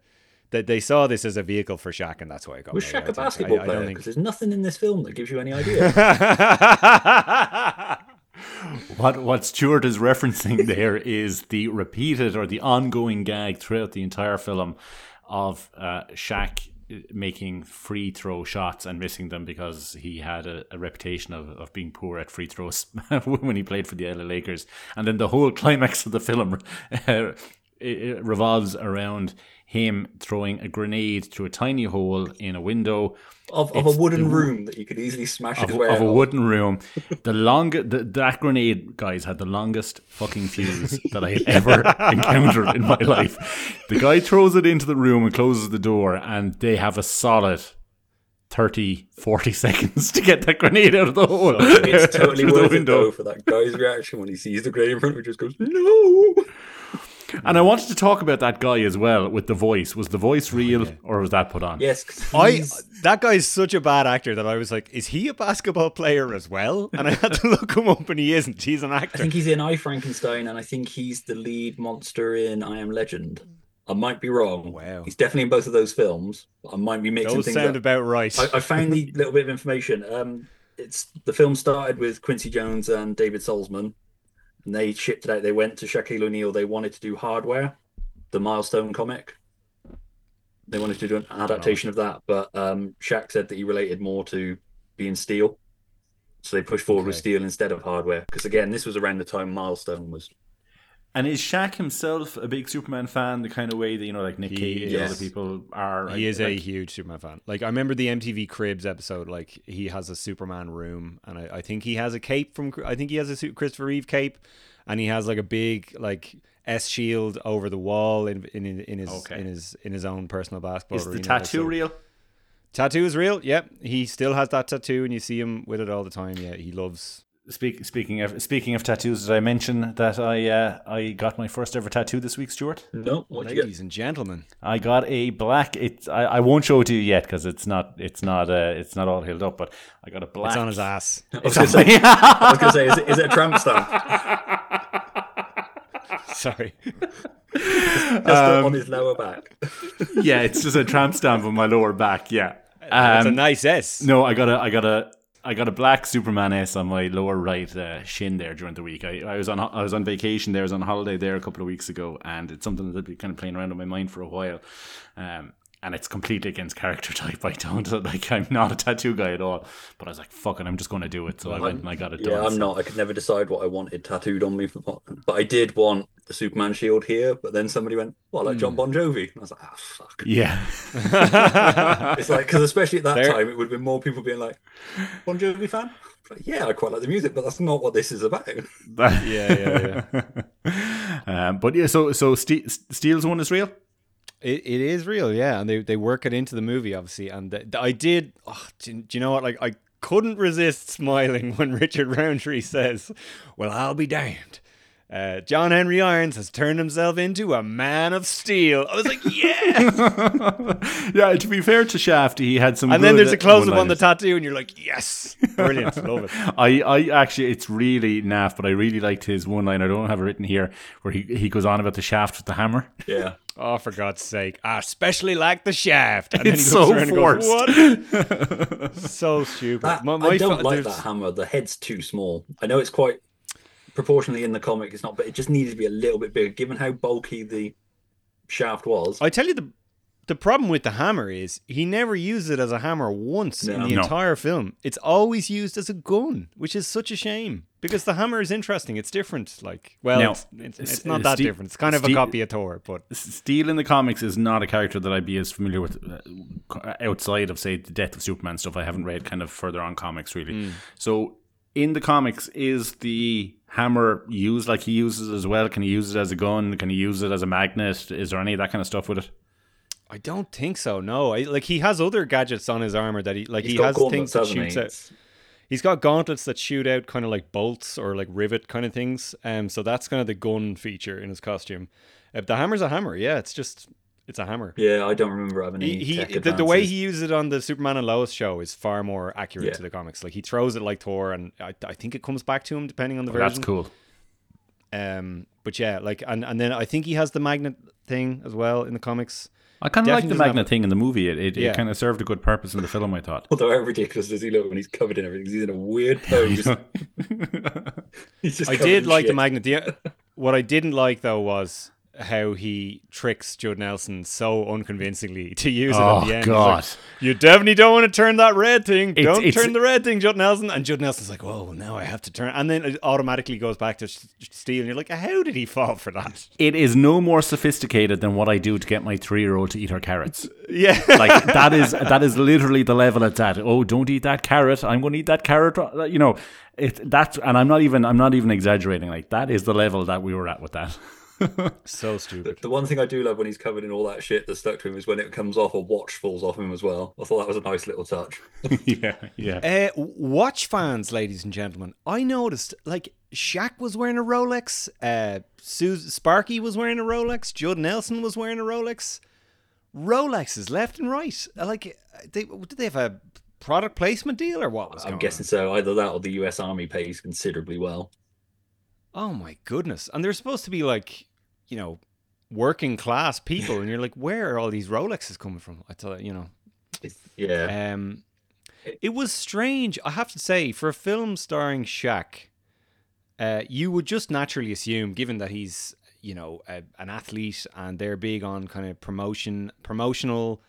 That they saw this as a vehicle for Shaq, and that's why it got Was made, Shaq I a think. basketball I, I player? don't Because think. there's nothing in this film that gives you any idea. (laughs) What what Stuart is referencing there (laughs) is the repeated or the ongoing gag throughout the entire film of uh, Shaq making free throw shots and missing them because he had a, a reputation of, of being poor at free throws (laughs) when he played for the LA Lakers. And then the whole climax of the film (laughs) uh, revolves around him throwing a grenade through a tiny hole in a window of, of a wooden the- room that you could easily smash of, of a wooden room. (laughs) The longest the, that grenade, guys, had the longest fucking fuse (laughs) that I had ever encountered in my life. The guy throws it into the room and closes the door, and they have a solid 30, 40 (laughs) seconds to get that grenade out of the hole. It's totally worth it though for that guy's reaction when he sees the grenade in front of him. Just goes no. And I wanted to talk about that guy as well with the voice. Was the voice real or was that put on? Yes. I he's- that guy's such a bad actor that I was like, is he a basketball player as well? And I had to (laughs) look him up, and he isn't. He's an actor. I think he's in I Frankenstein, and I think he's the lead monster in I Am Legend. I might be wrong. Wow. He's definitely in both of those films. I might be mixing Those things sound up. about right. I, I found the (laughs) little bit of information. Um, it's the film started with Quincy Jones and David Salzman, and they shipped it out. They went to Shaquille O'Neal. They wanted to do Hardware, the Milestone comic. They wanted to do an adaptation of that, but um, Shaq said that he related more to being Steel, so they pushed forward with Steel instead of Hardware. Because again, this was around the time Milestone was And is Shaq himself a big Superman fan? The kind of way that you know, like Nick Cage and other people are. He like- is a huge Superman fan. Like I remember the MTV Cribs episode. Like he has a Superman room, and I, I think he has a cape from. I think he has a Christopher Reeve cape, and he has like a big like S shield over the wall in in, in his Okay. in his in his own personal basketball. Is the arena. tattoo So- real? Tattoo is real. Yep, he still has that tattoo, and you see him with it all the time. Yeah, he loves. Speak, speaking of speaking of tattoos, did I mention that I uh, I got my first ever tattoo this week, Stuart? No, what you get? Ladies and gentlemen, I got a black. It I, I won't show it to you yet because it's not it's not uh, it's not all healed up. But I got a black. it's on his ass. I was gonna say, I was (laughs) gonna say is, it, is it a tramp stamp? Sorry. (laughs) Just Um, on his lower back. yeah, it's just a tramp stamp on my lower back. Yeah. That's a Um, nice S. No, I got a, I got a, I got a black Superman S on my lower right uh, shin there during the week. I, I was on, I was on vacation there, I was on holiday there a couple of weeks ago, and it's something that's been kind of playing around in my mind for a while. Um, and it's completely against character (laughs) type. I don't like. I'm not a tattoo guy at all. But I was like, "Fuck it, I'm just going to do it." So I went and I got it done. Yeah, I'm so- not. I could never decide what I wanted tattooed on me. For, but I did want the Superman shield here. But then somebody went, "Well, like Hmm. John Bon Jovi." And I was like, "Ah, fuck." Yeah. (laughs) It's like because especially at that Fair. time, it would have been more people being like, "Bon Jovi fan." It's Like, yeah, I quite like the music, but that's not what this is about. (laughs) yeah, yeah, yeah. um, but yeah, so so Ste- Steele's one is real. It, it is real, yeah, and they, they work it into the movie, obviously. And th- I did. Oh, do, do you know what? Like, I couldn't resist smiling (laughs) when Richard Roundtree says, "Well, I'll be damned." Uh, John Henry Irons has turned himself into a man of steel. I was like, yeah. (laughs) yeah, to be fair to Shaft, he had some. and then there's a close up on the tattoo, and you're like, yes, brilliant, love it. (laughs) I, I actually, it's really naff, but I really liked his one line. I don't have it written here, where he, he goes on about the shaft with the hammer. Yeah, (laughs) Oh, for God's sake! I especially like the shaft. And It's then he so looks around and goes, what? so stupid. that, My- I don't fa- like that hammer. The head's too small. I know it's quite proportionally in the comic. It's not, but it just needed to be a little bit bigger, given how bulky the shaft was. I tell you the the problem with the hammer is he never used it as a hammer once in the No. entire film. It's always used as a gun, which is such a shame because the hammer is interesting. It's different. Like, well, Now, it's, it's, it's not that Steve- different. It's kind of a copy of Thor, but Steel in the comics is not a character that I'd be as familiar with uh, outside of, say, the Death of Superman stuff. I haven't read kind of further on comics, really. So, in the comics, is the hammer used like he uses it as well? Can he use it as a gun? Can he use it as a magnet? Is there any of that kind of stuff with it? I don't think so. No, I, like he has other gadgets on his armor that he like He's he has things that hasn't shoots he? out. It's- He's got gauntlets that shoot out kind of like bolts or like rivet kind of things. Um, so that's kind of the gun feature in his costume. Uh, the hammer's a hammer. Yeah, it's just it's a hammer. Yeah, I don't remember having any. He, he the, the way he uses it on the Superman and Lois show is far more accurate Yeah. to the comics. Like he throws it like Thor, and I, I think it comes back to him depending on the Oh, that's cool. Um, but yeah, like and and then I think he has the magnet thing as well in the comics. I kind of like the magnet thing in the movie. It, it, Yeah. it kind of served a good purpose in the film, I thought. (laughs) Although how ridiculous does he look when he's covered in everything? He's in a weird (laughs) pose. (laughs) he's just I did in like the magnet. The, what I didn't like though was how he tricks Judd Nelson so unconvincingly to use it Oh, at the end. God. like, you definitely don't want to turn that red thing. It's- don't it's- turn the red thing, Judd Nelson. And Judd Nelson's like, "Whoa, now I have to turn." And then it automatically goes back to Steel, and you're like, "How did he fall for that?" It is no more sophisticated than what I do to get my three year old to eat her carrots. (laughs) Yeah, like that is that is literally the level it's at. Oh, don't eat that carrot. I'm going to eat that carrot. Uh, You know, it that's and I'm not even I'm not even exaggerating. Like that is the level that we were at with that. (laughs) so stupid. The one thing I do love when he's covered in all that shit that's stuck to him is when it comes off, a watch falls off him as well. I thought that was a nice little touch. (laughs) yeah, yeah. Uh, watch fans, ladies and gentlemen, I noticed like Shaq was wearing a Rolex, uh, Sus- Sparky was wearing a Rolex, Judd Nelson was wearing a Rolex. Rolexes left and right. Uh, Like, uh, they, did they have a product placement deal or what was I'm going guessing so. Either that or the US Army pays considerably well. Oh my goodness! And they're supposed to be like, you know, working class people, and you're like, where are all these Rolexes coming from? I thought, you know, yeah. Um, it was strange, I have to say, for a film starring Shaq. Uh, you would just naturally assume, given that he's you know a, an athlete and they're big on kind of promotion, promotional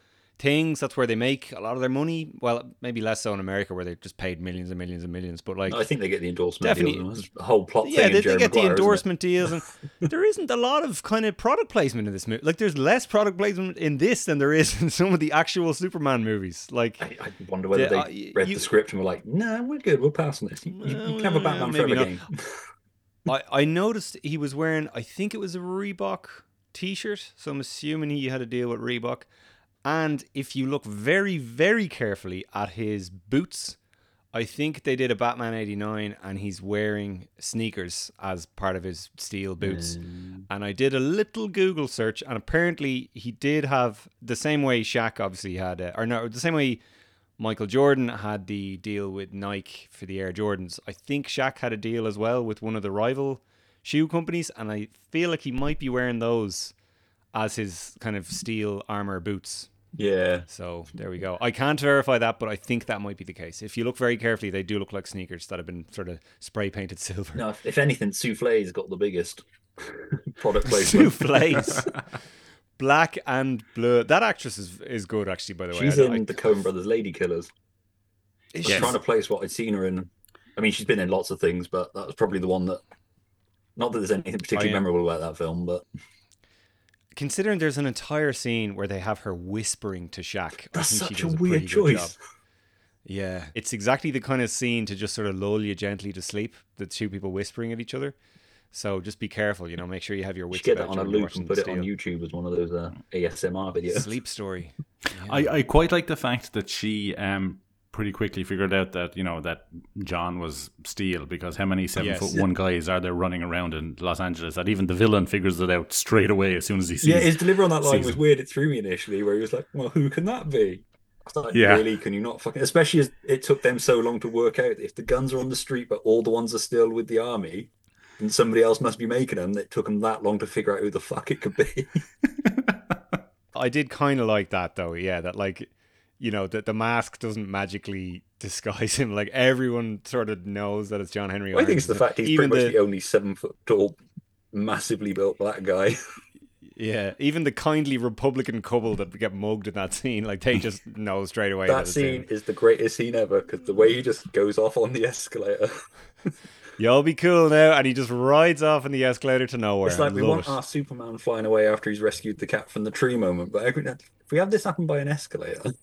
things. That's where they make a lot of their money. Well, maybe less so in America, where they just paid millions and millions and millions. But like, I think they get the endorsement. Definitely- the whole plot. yeah, they, they get the Maguire, isn't endorsement deals, and (laughs) there isn't a lot of kind of product placement in this movie. Like, there's less product placement in this than there is in some of the actual Superman movies. Like, I, I wonder whether Yeah, they uh, read you- the script and were like, "No, we're good. We're passing this. You, you, you can have a Uh, Batman maybe Forever not. game." I, I noticed he was wearing, I think it was a Reebok t shirt. So I'm assuming he had a deal with Reebok. And if you look very, very carefully at his boots, I think they did a Batman 89 and he's wearing sneakers as part of his steel boots. And I did a little Google search and apparently he did have the same way Shaq obviously had, uh, or no, the same way Michael Jordan had the deal with Nike for the Air Jordans. I think Shaq had a deal as well with one of the rival shoe companies, and I feel like he might be wearing those as his kind of steel armor boots. Yeah, So there we go. I can't verify that, but I think that might be the case. If you look very carefully, they do look like sneakers that have been sort of spray painted (laughs) silver. no. If, if anything, Souffle's got the biggest (laughs) product placement. Souffles. (laughs) Black and blue. That actress is is good, actually. By the way, She's in I- the Coen Brothers Lady Killers. I was trying to place what I'd seen her in. I mean, she's been in lots of things, but that was probably the one that. Not that there's anything particularly oh, memorable about that film, but considering there's an entire scene where they have her whispering to Shaq. that's I think she such a does weird pretty good choice. job. Yeah, it's exactly the kind of scene to just sort of lull you gently to sleep. The two people whispering at each other. So just be careful, you know. Make sure you have your You wits should get that about on a you when you're loop and put it on YouTube as one of those uh, ASMR videos. Sleep story. (laughs) I, I quite like the fact that she um pretty quickly figured out that you know that John was Steel because how many seven Yes. foot one guys are there running around in Los Angeles that even the villain figures it out straight away as soon as he sees Yeah, his delivery on that line was weird. It threw me initially, where he was like, "Well, who can that be?" Like, Yeah. really? Can you not fucking? Especially as it took them so long to work out if the guns are on the street, but all the ones are still with the army, and somebody else must be making them. It took them that long to figure out who the fuck it could be. (laughs) I did kind of like that though. Yeah, that like, you know, that the mask doesn't magically disguise him. Like everyone sort of knows that it's John Henry. I think it's the fact he's even pretty much the, the only seven foot tall, massively built black guy. (laughs) yeah, even the kindly Republican couple that get mugged in that scene, like they just (laughs) know straight away that, that scene is the greatest scene ever because the way he just goes off on the escalator. (laughs) Y'all be cool now, and he just rides off in the escalator to nowhere. It's like I we want it. our Superman flying away after he's rescued the cat from the tree moment, but every, if we have this happen by an escalator,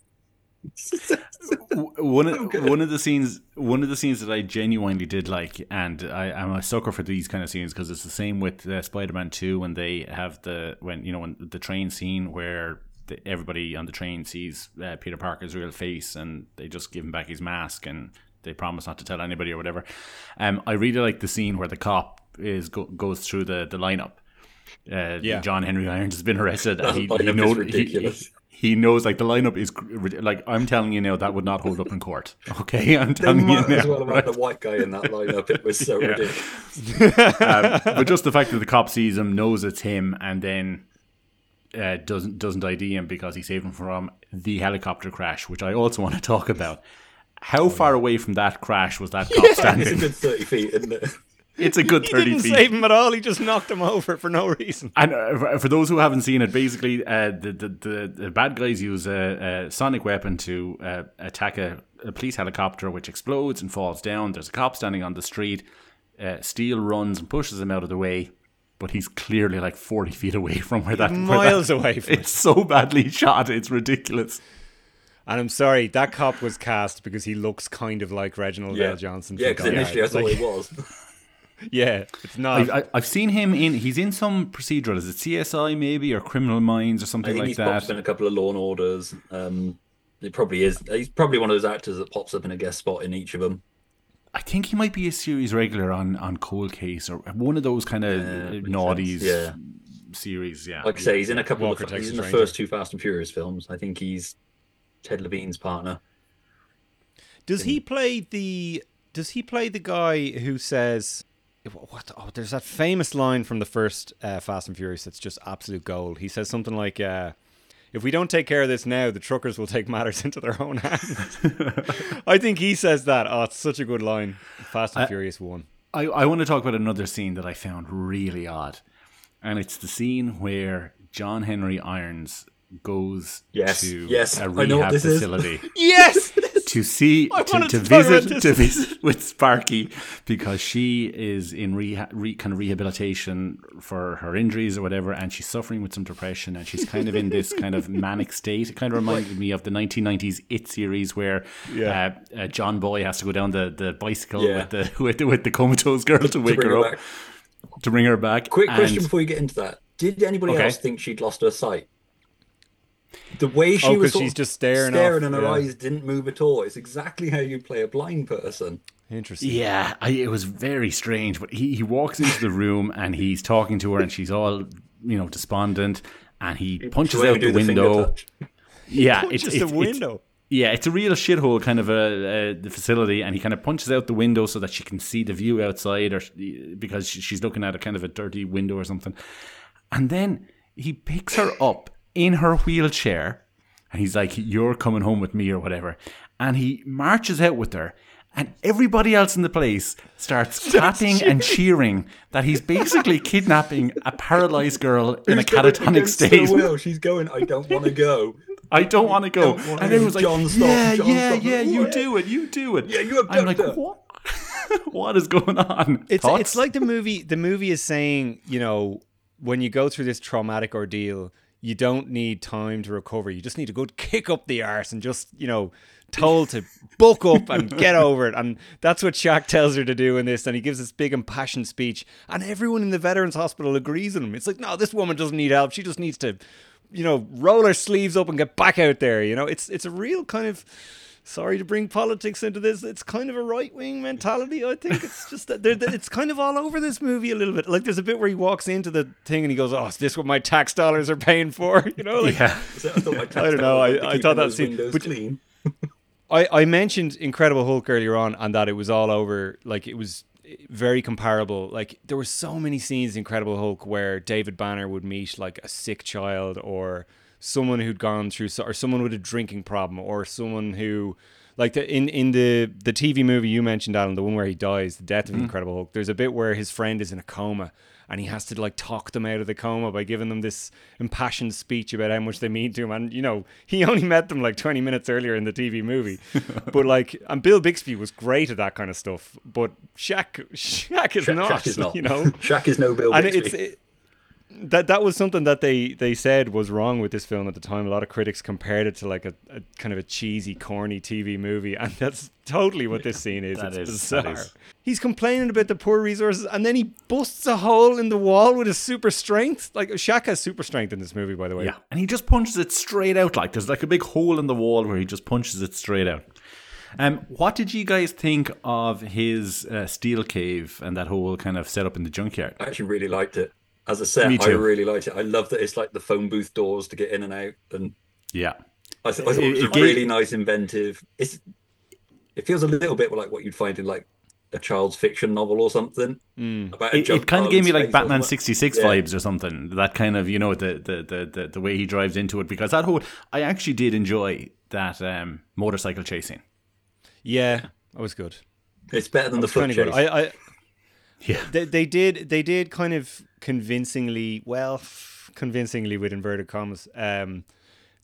(laughs) one of, (laughs) one of the scenes one of the scenes that I genuinely did like and I, I'm a sucker for these kind of scenes because it's the same with uh, Spider-Man 2 when they have the when you know when the train scene where the, everybody on the train sees uh, Peter Parker's real face and they just give him back his mask and they promise not to tell anybody or whatever um, I really like the scene where the cop is go, goes through the, the lineup uh, Yeah. John Henry Irons has been arrested (laughs) he, he, know, he, ridiculous. He knows like the lineup is like I'm telling you now that would not hold up in court. (laughs) Okay, (laughs) I'm telling you might as now. well have right? the white guy in that lineup. It was so (laughs) Yeah. ridiculous. um, but just the fact that the cop sees him, knows it's him, and then uh, doesn't doesn't ID him because he saved him from the helicopter crash, which I also want to talk about. How far away from that crash was that cop It's a standing? good thirty feet, isn't it? It's a good He thirty didn't feet. save him at all. He just knocked him over for no reason. And uh, for- for those who haven't seen it, basically, uh, the, the, the the bad guys use a, a sonic weapon to uh, attack a, a police helicopter, which explodes and falls down. There's a cop standing on the street. Uh, Steel runs and pushes him out of the way, but he's clearly like forty feet away (laughs) from where that where Miles that- away from (laughs) It's so badly shot. It's ridiculous. And I'm sorry, that cop was cast because he looks kind of like Reginald Yeah, L. Johnson. yeah. Because initially I Hard. thought Like, it was. (laughs) yeah, it's not. I, I, I've seen him in. He's in some procedural. Is it CSI maybe or Criminal Minds or I something think like he's popped that? up in a couple of Law and Orders. Um, it probably is. He's probably one of those actors that pops up in a guest spot in each of them. I think he might be a series regular on on Cold Case or one of those kind of Yeah, naughties. Yeah. series. Yeah, Like I say, he's in a couple Walker, of. The, he's Texas in the Ranger. first two Fast and Furious films. I think he's Ted Levine's partner. Does he play the? Does he play the guy who says? What? Oh, there's that famous line from the first uh, Fast and Furious that's just absolute gold. He says something like, uh, "If we don't take care of this now, the truckers will take matters (laughs) into their own hands." (laughs) I think he says that. Oh, it's such a good line. Fast and Furious One. I, I want to talk about another scene that I found really odd, and it's the scene where John Henry Irons goes Yes, to yes, a I know what rehab this is. facility (laughs) Yes. To see to, to visit to visit (laughs) with Sparky because she is in reha- re, kind of rehabilitation for her injuries or whatever, and she's suffering with some depression, and she's kind of in this kind of (laughs) manic state. It kind of reminded me of the 1990s It series where Yeah. uh, uh, John Boy has to go down the, the bicycle Yeah. with the (laughs) with the, with the comatose girl to wake her her up back. to bring her back. Quick And- question before you get into that: Did anybody Okay. else think she'd lost her sight? The way she Oh, was 'cause sort she's just staring staring, off, and her yeah. eyes didn't move at all. It's exactly how you play a blind person. Interesting. Yeah, I, it was very strange. But he, he walks into the room and he's talking to her, and she's all you know despondent, and he punches out the window. touch? yeah, Punches it's the it's- window. It's, yeah, it's a real shithole kind of a, uh the facility, and he kind of punches out the window so that she can see the view outside, or because she's looking at a kind of a dirty window or something. And then he picks her up in her wheelchair, and he's like, "You're coming home with me," or whatever. And he marches out with her, and everybody else in the place starts (laughs) clapping and cheering that he's basically (laughs) kidnapping a paralyzed girl in a Who's going catatonic against her state. will? She's going. I don't want to go. (laughs) I don't want to go. Don't wanna And go. everyone's like, John, stop, yeah, John, yeah, stop. yeah, you What? do it, you do it. Yeah, you I'm like, what? what is going on? It's Thoughts? it's like the movie. The movie is saying, you know, when you go through this traumatic ordeal, you don't need time to recover. You just need to go kick up the arse and just, you know, told to buck up and get over it. And that's what Shaq tells her to do in this. And he gives this big impassioned speech, and everyone in the Veterans Hospital agrees with him. It's like, no, this woman doesn't need help. She just needs to, you know, roll her sleeves up and get back out there. You know, it's it's a real kind of sorry to bring politics into this. It's kind of a right wing mentality. I think it's just that they're- that it's kind of all over this movie a little bit. Like there's a bit where he walks into the thing and he goes, "Oh, is this what my tax dollars are paying for?" (laughs) You know, like yeah. I, thought my tax I don't know, I- I thought that those scene- but- clean. (laughs) I, I mentioned Incredible Hulk earlier on and that it was all over like it was very comparable. Like there were so many scenes in Incredible Hulk where David Banner would meet like a sick child or someone who'd gone through or someone with a drinking problem or someone who like the in in the the TV movie you mentioned Alan the one where he dies the death of mm-hmm. Incredible Hulk there's a bit where his friend is in a coma and he has to like talk them out of the coma by giving them this impassioned speech about how much they mean to him and you know he (laughs) only met them like 20 minutes earlier in the TV movie (laughs) but like and Bill Bixby was great at that kind of stuff but Shaq Shaq is Shaq, not Shaq is not. you know (laughs) Shaq is no Bill and Bixby. it's it, that that was something that they they said was wrong with this film at the time. A lot of critics compared it to like a, a kind of a cheesy, corny TV movie, and that's totally what this scene is. that it's is- bizarre. is. He's complaining about the poor resources, and then he busts a hole in the wall with his super strength. Like Shaq has super strength in this movie, by the way. Yeah. And he just punches it straight out. Like there's like a big hole in the wall where he just punches it straight out. Um, what did you guys think of his uh, steel cave and that whole kind of setup in the junkyard? I actually really liked it. As a set, Me I really liked it. I love that it's like the phone booth doors to get in and out, and Yeah. I, th- I thought it, was It- a gave- really nice, inventive. It's it feels a little bit like what you'd find in like a child's fiction novel or something. About It, it kind of gave me like Batman 66 Yeah. vibes or something. That kind of, you know, the, the, the, the, the way he drives into it. Because that whole, I actually did enjoy that um, motorcycle chasing. yeah, that was good. It's better than the foot chase. I, I Yeah. they, they did they did kind of convincingly well convincingly with inverted commas um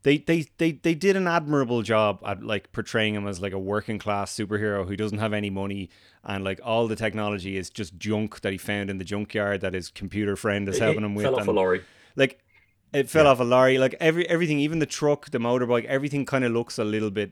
they, they they they did an admirable job at like portraying him as like a working class superhero who doesn't have any money and like all the technology is just junk that he found in the junkyard that his computer friend is helping him with fell off a lorry. like it fell off a lorry like every everything even the truck the motorbike everything kind of looks a little bit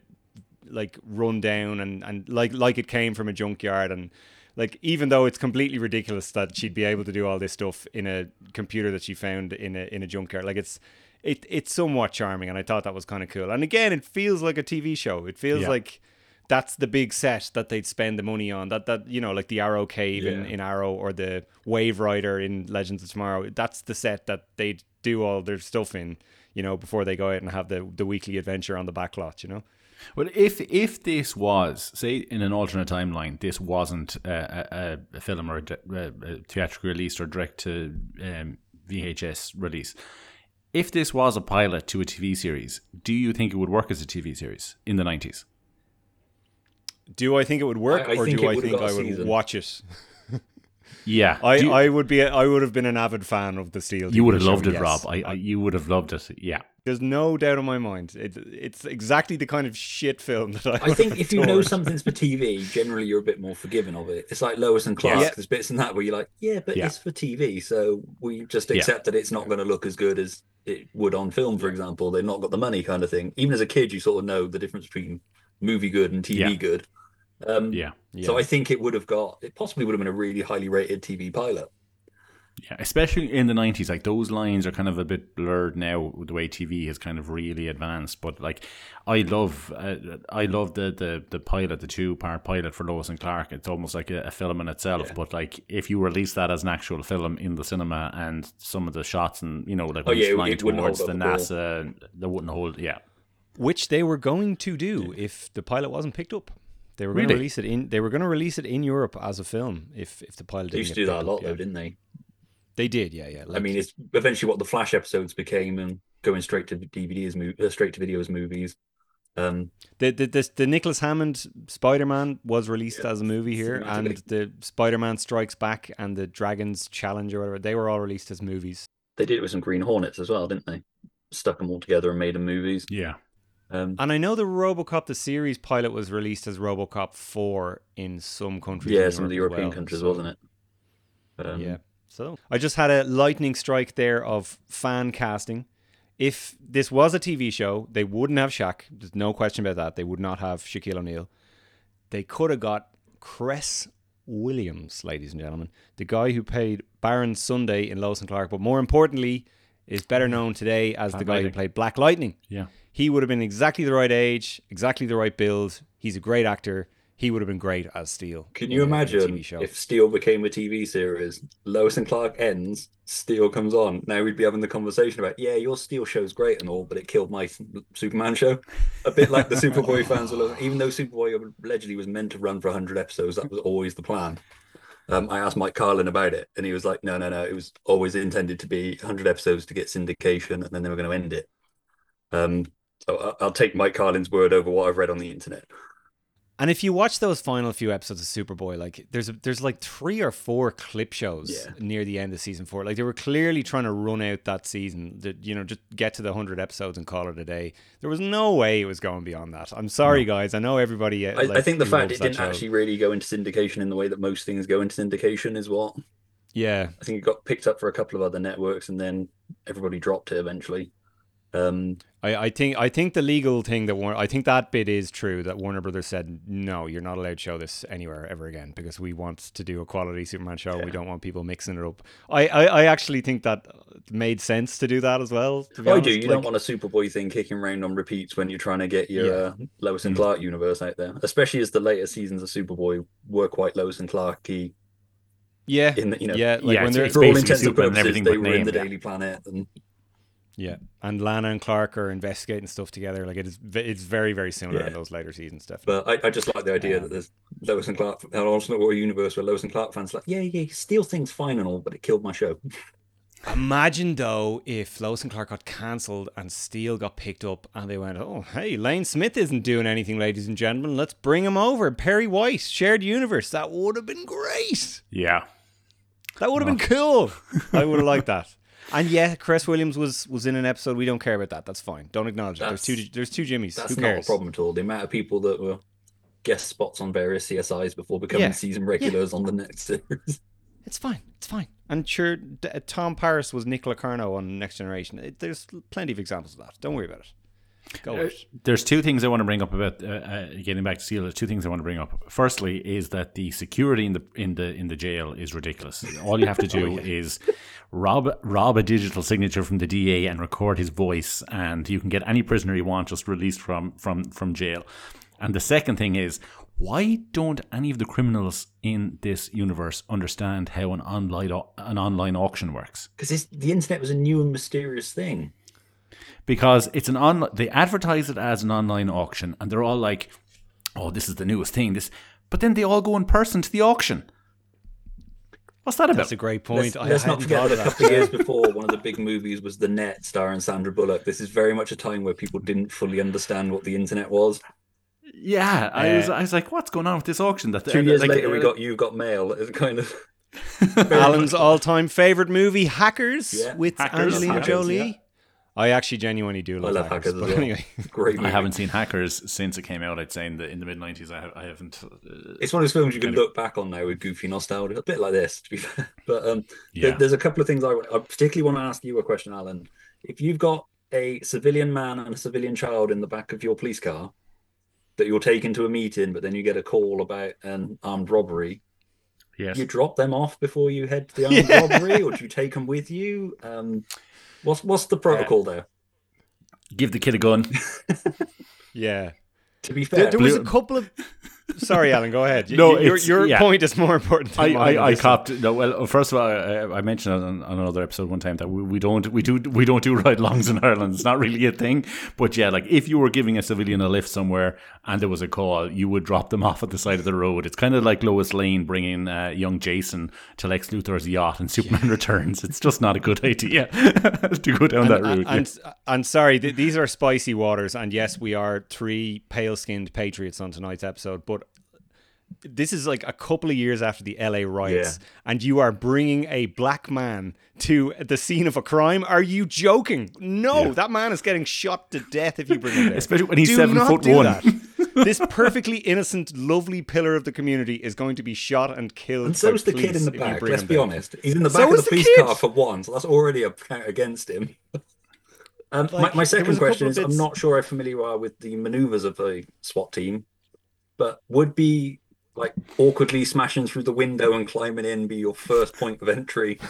like run down and and like like it came from a junkyard and like even though it's completely ridiculous that she'd be able to do all this stuff in a computer that she found in a in a junkyard like it's it it's somewhat charming and I thought that was kind of cool and again it feels like a TV show it feels Yeah. like that's the big set that they'd spend the money on that that you know like the Arrow Cave in, Yeah. in Arrow or the Wave Rider in Legends of Tomorrow that's the set that they'd do all their stuff in you know before they go out and have the the weekly adventure on the backlot you know Well, if if this was, say, in an alternate timeline, this wasn't a, a, a film or a, a, a theatrical release or direct to um, VHS release, if this was a pilot to a TV series, do you think it would work as a TV series in the nineties? do I think it would work I- I or do I think I would season. watch it Yeah, I, you, I would be I would have been an avid fan of the Steel you TV would have show, loved it, yes. Rob. I, I you would have loved it. Yeah, There's no doubt in my mind. It, it's exactly the kind of shit film that I. I think if you know something's for TV, generally you're a bit more forgiving of it. It's like Lois and Clark. Yeah. There's bits in that where you're like, yeah, but Yeah. it's for TV, so we just Yeah. accept that it's not going to look as good as it would on film, for example. They've not got the money, kind of thing. Even as a kid, you sort of know the difference between movie good and TV Yeah. good. Um, Yeah. So I think it would have got. It possibly would have been a really highly rated TV pilot. Yeah, especially in the nineties, like those lines are kind of a bit blurred now. with The way TV has kind of really advanced, but like I love, uh, I love the the the pilot, the two part pilot for Lois and Clark. It's almost like a, a film in itself. Yeah. But like if you release that as an actual film in the cinema, and some of the shots and you know like Oh, when yeah, it's it- flying it towards the up at. NASA, they wouldn't hold. Yeah, which they were going to do if the pilot wasn't picked up. They were going Really? to release it in. They were going to release it in Europe as a film if if the pilot. They Didn't used to do that a lot, up, though, yeah. didn't they? They did, yeah, yeah. I mean, it's eventually what the Flash episodes became, and going straight to DVDs, mo- uh, straight to videos movies. Um, the the the, the Nicholas Hammond Spider Man was released Yeah, as a movie here, and the Spider Man Strikes Back and the Dragons Challenge or whatever. They were all released as movies. they did it with some Green Hornets as well, didn't they? Stuck them all together and made them movies. yeah. Um, And I know the RoboCop the series pilot was released as RoboCop four in some countries. yeah, some of the European well, countries, so- wasn't it? Um, yeah. So I just had a lightning strike there of fan casting. If this was a TV show, they wouldn't have Shaq. There's no question about that. They would not have Shaquille O'Neal. They could have got Cress Williams, ladies and gentlemen, the guy who played Baron Sunday in Lois and Clark, but more importantly, is better known today as the Black guy who played Black Lightning. Yeah. He would have been exactly the right age, exactly the right build. He's a great actor. He would have been great as Steel. Can you a- in a imagine if Steel became a TV series? Lois and Clark ends, Steel comes on. Now we'd be having the conversation about, yeah, your Steel show's great and all, but it killed my Superman show. A bit like the Superboy (laughs) fans will even though Superboy allegedly was meant to run for 100 episodes, that was always the plan. Um, I asked Mike Carlin about it, and he was like, no, no, no, it was always intended to be 100 episodes to get syndication, and then they were going to end it. Um, so I'll take Mike Carlin's word over what I've read on the internet. And if you watch those final few episodes of Superboy, like there's there's like three or four clip shows Yeah. near the end of season four. Like they were clearly trying to run out that season, that you know, just get to the hundred episodes and call it a day. There was no way it was going beyond that. I'm sorry, guys. I know everybody. uh, I, I think the fact it didn't show. actually really go into syndication in the way that most things go into syndication is what Yeah, I think it got picked up for a couple of other networks and then everybody dropped it eventually. Um, I, I think I think the legal thing that Warner, I think that bit is true that Warner Brothers said no, you're not allowed to show this anywhere ever again because we want to do a quality Superman show. We don't want people mixing it up. I, I, I actually think that made sense to do that as well. To be I honest. do. You Like, don't want a Superboy thing kicking around on repeats when you're trying to get your Yeah. uh, Lois and Mm. Clark universe out there, especially as the later seasons of Superboy were quite Lois and Clarky. Yeah, In the, you know, yeah, like Yeah, when it's- they're it's for all intents and Superman and purposes, they but were in the yeah. Daily Planet, and yeah, and Lana and Clark are investigating stuff together. Like it is, it's very very similar Yeah. in those later seasons. Definitely. but I, I just like the idea Um, that there's Lois and Clark, an alternate world universe where Lois and Clark fans are like, yeah, yeah, Steel thing's fine and all, but it killed my show. (laughs) Imagine though if Lois and Clark got cancelled and Steel got picked up and they went, oh hey, Lane Smith isn't doing anything, ladies and gentlemen. Let's bring him over. Perry White, shared universe. That would have been great. Yeah. That would have been cool. I would have liked that. (laughs) And yeah, Cress Williams was was in an episode. We don't care about that. That's fine. Don't acknowledge it. There's two. There's two Jimmys. That's Who not cares? a problem at all. The amount of people that were guest spots on various CSIs before becoming Yeah. season regulars on the next series. (laughs) It's fine. It's fine. And sure, Tom Paris was Nick Locarno on Next Generation. It, there's plenty of examples of that. Don't worry about it. Go with. There's two things I want to bring up about uh, uh, getting back to Seal. There's two things I want to bring up. Firstly, is that the security in the in the in the jail is ridiculous. All you have to (laughs) do is rob rob a digital signature from the DA and record his voice, and you can get any prisoner you want just released from from from jail. And the second thing is, why don't any of the criminals in this universe understand how an online an online auction works? Because the internet was a new and mysterious thing. Because it's an on they advertise it as an online auction and they're all like oh this is the newest thing this but then they all go in person to the auction what's that about That's a great point. Let's, I let's not forget that a couple of years (laughs) before, one of the big movies was The Net, starring Sandra Bullock. This is very much a time where people didn't fully understand what the internet was. yeah I was I was like what's going on with this auction that Two years like, later, we uh, got You Got Mail. It's kind of (laughs) (laughs) Alan's all-time favorite movie, Hackers, Yeah, with Hackers, Angelina Hackers, Jolie. yeah. I actually genuinely do love, I love Hackers as but well. anyway. (laughs) Great. I haven't seen Hackers since it came out. I'd say in the in the mid nineties. I, I haven't. Uh, It's one of those films you can Kind of- look back on now with goofy nostalgia, a bit like this, to be (laughs) fair. But um, Yeah. there- there's a couple of things I, I particularly want to ask you a question, Alan. If you've got a civilian man and a civilian child in the back of your police car that you're taking to a meeting, but then you get a call about an armed robbery, yes. you drop them off before you head to the armed (laughs) Yeah. robbery, or do you take them with you? Um, what's what's the protocol there? Give the kid a gun. (laughs) Yeah. To be There, fair, there was a couple of. Sorry, Alan. Go ahead. You- No, your, your yeah. point is more important. Than I, mine I, I copped no. Well, first of all, I, I mentioned on, on another episode one time that we, we don't we do we don't do (laughs) ride longs in Ireland. It's not really a thing. But yeah, like if you were giving a civilian a lift somewhere and there was a call, you would drop them (laughs) off at the side of the road. It's kind of like Lois Lane bringing uh, young Jason to Lex Luthor's yacht and Superman (laughs) Returns. It's just not a good idea to go down that and, route. and, and sorry, th- these are spicy waters, and yes, we are three pale-skinned patriots on tonight's episode, but this is like a couple of years after the LA riots, and you are bringing a black man to the scene of a crime. Are you joking? No, that man is getting shot to death if you bring him there. Especially when he's Do seven foot one. this perfectly innocent, lovely pillar of the community is going to be shot and killed. and so is the kid in the back. Let's be there. honest. He's in the So back of the the police kid. car for one, so that's already a count against him. (laughs) Um, my, Like, my there second was a couple question is: I'm not sure how familiar you are with the maneuvers of the SWAT team, but would be like awkwardly smashing through the window and climbing in be your first point of entry? (laughs)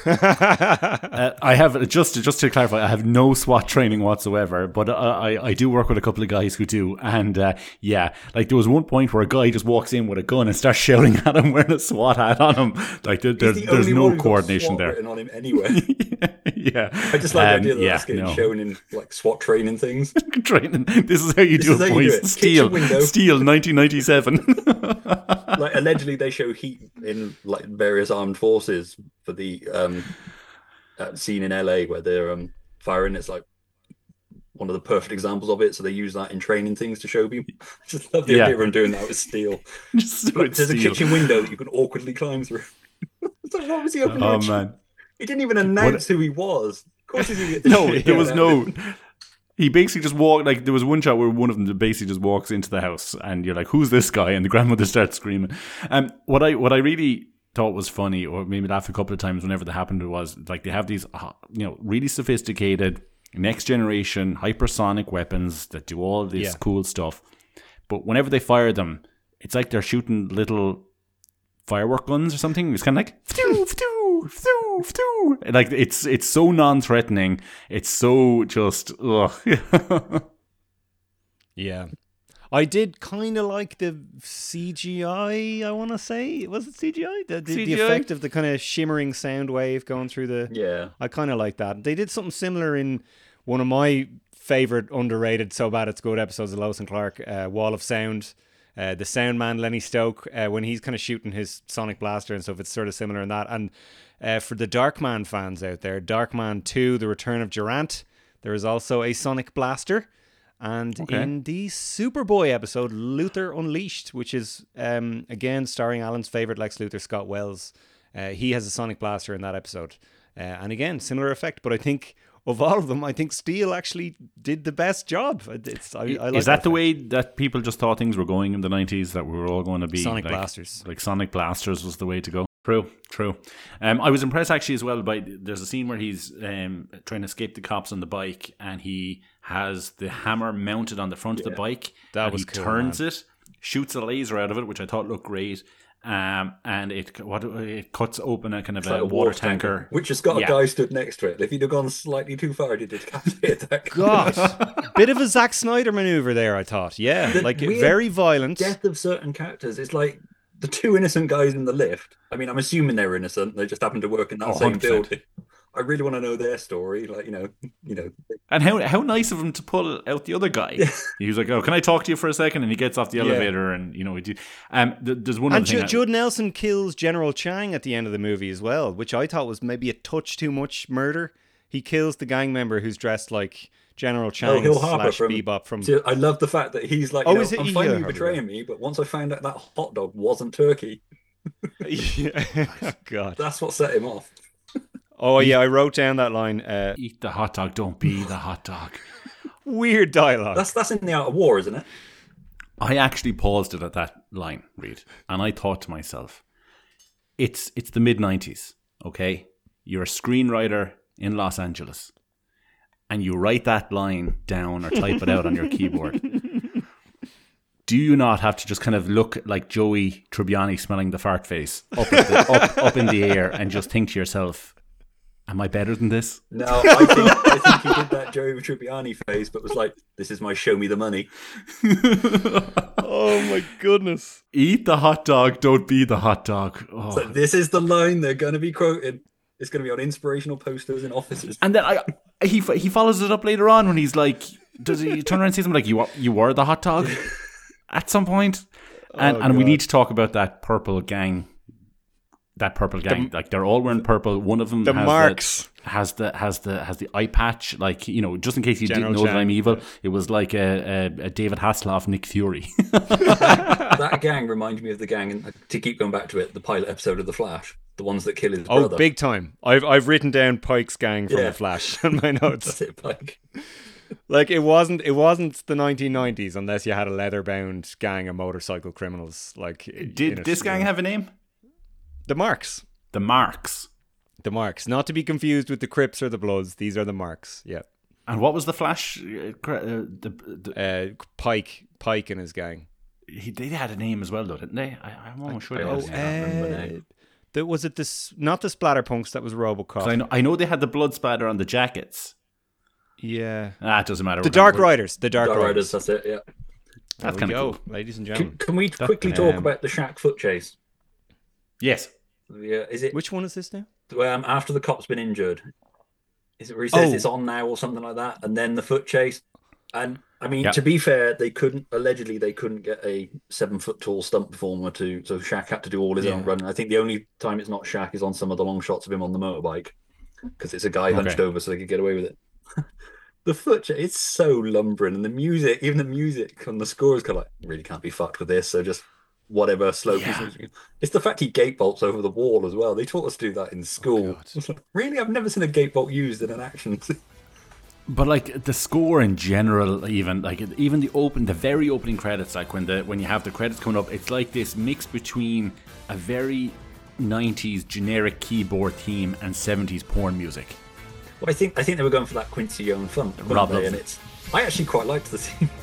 Uh, I have just just to clarify, I have no SWAT training whatsoever, but I I, I do work with a couple of guys who do, and uh, yeah, like there was one point where a guy just walks in with a gun and starts shouting at him (laughs) wearing a SWAT hat on him. Like there, there's the there's no coordination there. on him anyway. (laughs) yeah, I just like the Um, idea that yeah, that's getting no. shown in like SWAT training things. Training. This is how you This do it, how do boys. it. Steel, Steel, 1997. Like allegedly they show heat in like various armed forces for the um uh, scene in LA where they're um firing. It's like one of the perfect examples of it. So they use that in training things to show people. (laughs) Just love the Yeah. idea of them doing that with steel. (laughs) Just so Look, it's a kitchen window that you can awkwardly climb through. (laughs) Like, what was he opening Oh man. he didn't even announce who he was. Of course he's No, there was no. He basically just walked like there was one shot where one of them basically just walks into the house and you're like, "Who's this guy?" And the (laughs) grandmother starts screaming. Um, what I what I really thought was funny, or maybe laugh a couple of times whenever that happened, was like they have these, uh, you know, really sophisticated next generation hypersonic weapons that do all this Yeah. cool stuff, but whenever they fire them, it's like they're shooting little firework guns or something. It's kind of like (laughs) like it's it's so non-threatening. It's so just ugh. (laughs) Yeah. I did kind of like the CGI, I want to say. Was it CGI? The, the, the effect of the kind of shimmering sound wave going through the. yeah I kind of like that. They did something similar in one of my favorite underrated, so bad it's good episodes of Lois and Clark, uh, Wall of Sound. Uh, the sound man Lenny Stoke, uh, when he's kind of shooting his sonic blaster and stuff, it's sort of similar in that. And uh, for the Darkman fans out there, Darkman 2, The Return of Durant, there is also a sonic blaster. And Okay. in the Superboy episode, Luthor Unleashed, which is um, again starring Alan's favorite Lex Luthor, Scott Wells, uh, he has a sonic blaster in that episode. Uh, and again, similar effect. But I think of all of them, I think Steel actually did the best job. It's, I, I like Is that the way that people just thought things were going in the nineties? That we were all going to be Sonic like, blasters. like Sonic blasters was the way to go. True, true. Um, I was impressed actually as well by there's a scene where he's um trying to escape the cops on the bike and he has the hammer mounted on the front of the bike. That and was he cool, turns it, shoots a laser out of it, which I thought looked great. Um, and it what it cuts open a kind of It's like a, water tanker. which has got Yeah. a guy stood next to it if he'd have gone slightly too far he'd have decapitated that guy. God, (laughs) bit of a Zack Snyder maneuver there. I thought, yeah, The like very violent. death of certain characters. It's like the two innocent guys in the lift. I mean, I'm assuming they're innocent. They just happen to work in that Oh, same 100%. building. I really want to know their story. Like, you know, you know, And how how nice of him to pull out the other guy. He was like, "Oh, can I talk to you for a second? And he gets off the elevator, and you know, we do. Um, th- there's one And other thing. I- Judd Nelson kills General Chang at the end of the movie as well, which I thought was maybe a touch too much murder. He kills the gang member who's dressed like General Chang Oh, Hill Harper slash from- Bebop from. See, I love the fact that he's like, Oh, you know, is it- I'm yeah, finally betraying me, but once I found out that hot dog wasn't turkey, Yeah. (laughs) (laughs) God. that's what set him off. Oh yeah, I wrote down that line. Uh, Eat the hot dog, don't be the hot dog. (laughs) weird dialogue. That's that's in the Art of War, isn't it? I actually paused it at that line, Reed, and I thought to myself, it's it's the mid nineties, okay? You're a screenwriter in Los Angeles, and you write that line down or type it out on your keyboard. (laughs) Do you not have to just kind of look like Joey Tribbiani smelling the fart face up, at the, up, up in the air and just think to yourself, Am I better than this? No, I think I think he did that Joey Tribbiani face, but was like, "This is my show me the money." (laughs) oh my goodness. Eat the hot dog, don't be the hot dog. Oh. So this is the line they're going to be quoted. It's going to be on inspirational posters in offices. And then I, he he follows it up later on when he's like, does he turn around and say him like, "You you were the hot dog," (laughs) at some point, and Oh, and we need to talk about that purple gang. That purple gang, like they're all wearing purple. One of them The has marks. the, has the has the has the eye patch. Like you know, just in case you General didn't know that I'm evil, it was like a, a, a David Hasselhoff, Nick Fury. (laughs) that gang reminds me of the gang, and to keep going back to it, the pilot episode of The Flash, the ones that kill his Oh, brother. big time. I've I've written down Pike's gang from Yeah. the Flash (laughs) in my notes. That's it, Pike. like it wasn't it wasn't the 1990s unless you had a leather bound gang of motorcycle criminals. Like Did it, this gang know. have a name? the marks? The Marks. The marks, not to be confused with the Crips or the Bloods. These are the marks. Yeah. And what was the Flash? Uh, uh, the, the, Uh, Pike, Pike and his gang. he, they had a name as well, though, didn't they? I, I'm almost sure they I had a also name. can't remember uh, name. that was it. This not the Splatterpunks. That was RoboCop. 'Cause I know, I know they had the blood spatter on the jackets. Yeah. Ah, it doesn't matter. The Dark we're- Riders. The Dark, Dark Riders. Riders, that's it. Yeah. That's There we kind of cool. ladies and Can, gentlemen. can we quickly talk um, about the Shaq foot chase? Yes. Yeah, is it Which one is this now? Um, after the cop's been injured? Is it where he says Oh. it's on now or something like that, and then the foot chase? And I mean, Yeah. to be fair, they couldn't allegedly they couldn't get a seven foot tall stunt performer to, so Shaq had to do all his own running. I think the only time it's not Shaq is on some of the long shots of him on the motorbike because it's a guy hunched Okay. over so they could get away with it. (laughs) the foot chase, it's so lumbering, and the music, even the music on the score is kind of like really can't be fucked with this. So just whatever slow piece. Yeah. of music. It's the fact he gatebolts over the wall as well. They taught us to do that in oh, school. God. (laughs) really, I've never seen a gatebolt used in an action. But like the score in general, even like even the open, the very opening credits, like when the when you have the credits coming up, it's like this mix between a very '90s generic keyboard theme and '70s porn music. Well, I think I think they were going for that Quincy Young fun, weren't Rob they? and it. it's. I actually quite liked the scene. (laughs)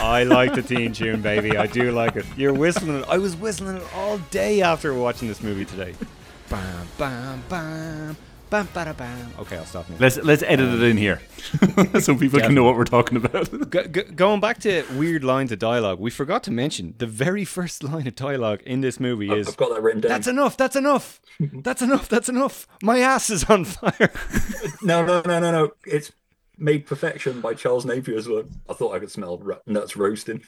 I like the theme tune, baby. I do like it. You're whistling it. I was whistling it all day after watching this movie today. Bam, bam, bam, bam, bada, bam. Okay, I'll stop now. Let's let's edit it in here, (laughs) so people can know what we're talking about. Go, go, going back to weird lines of dialogue, we forgot to mention the very first line of dialogue in this movie is I've got that written down. That's enough, that's enough, (laughs) that's enough, that's enough. My ass is on fire. No, no, no, no, no. It's made perfection by Charles Napier's work. I thought I could smell nuts roasting.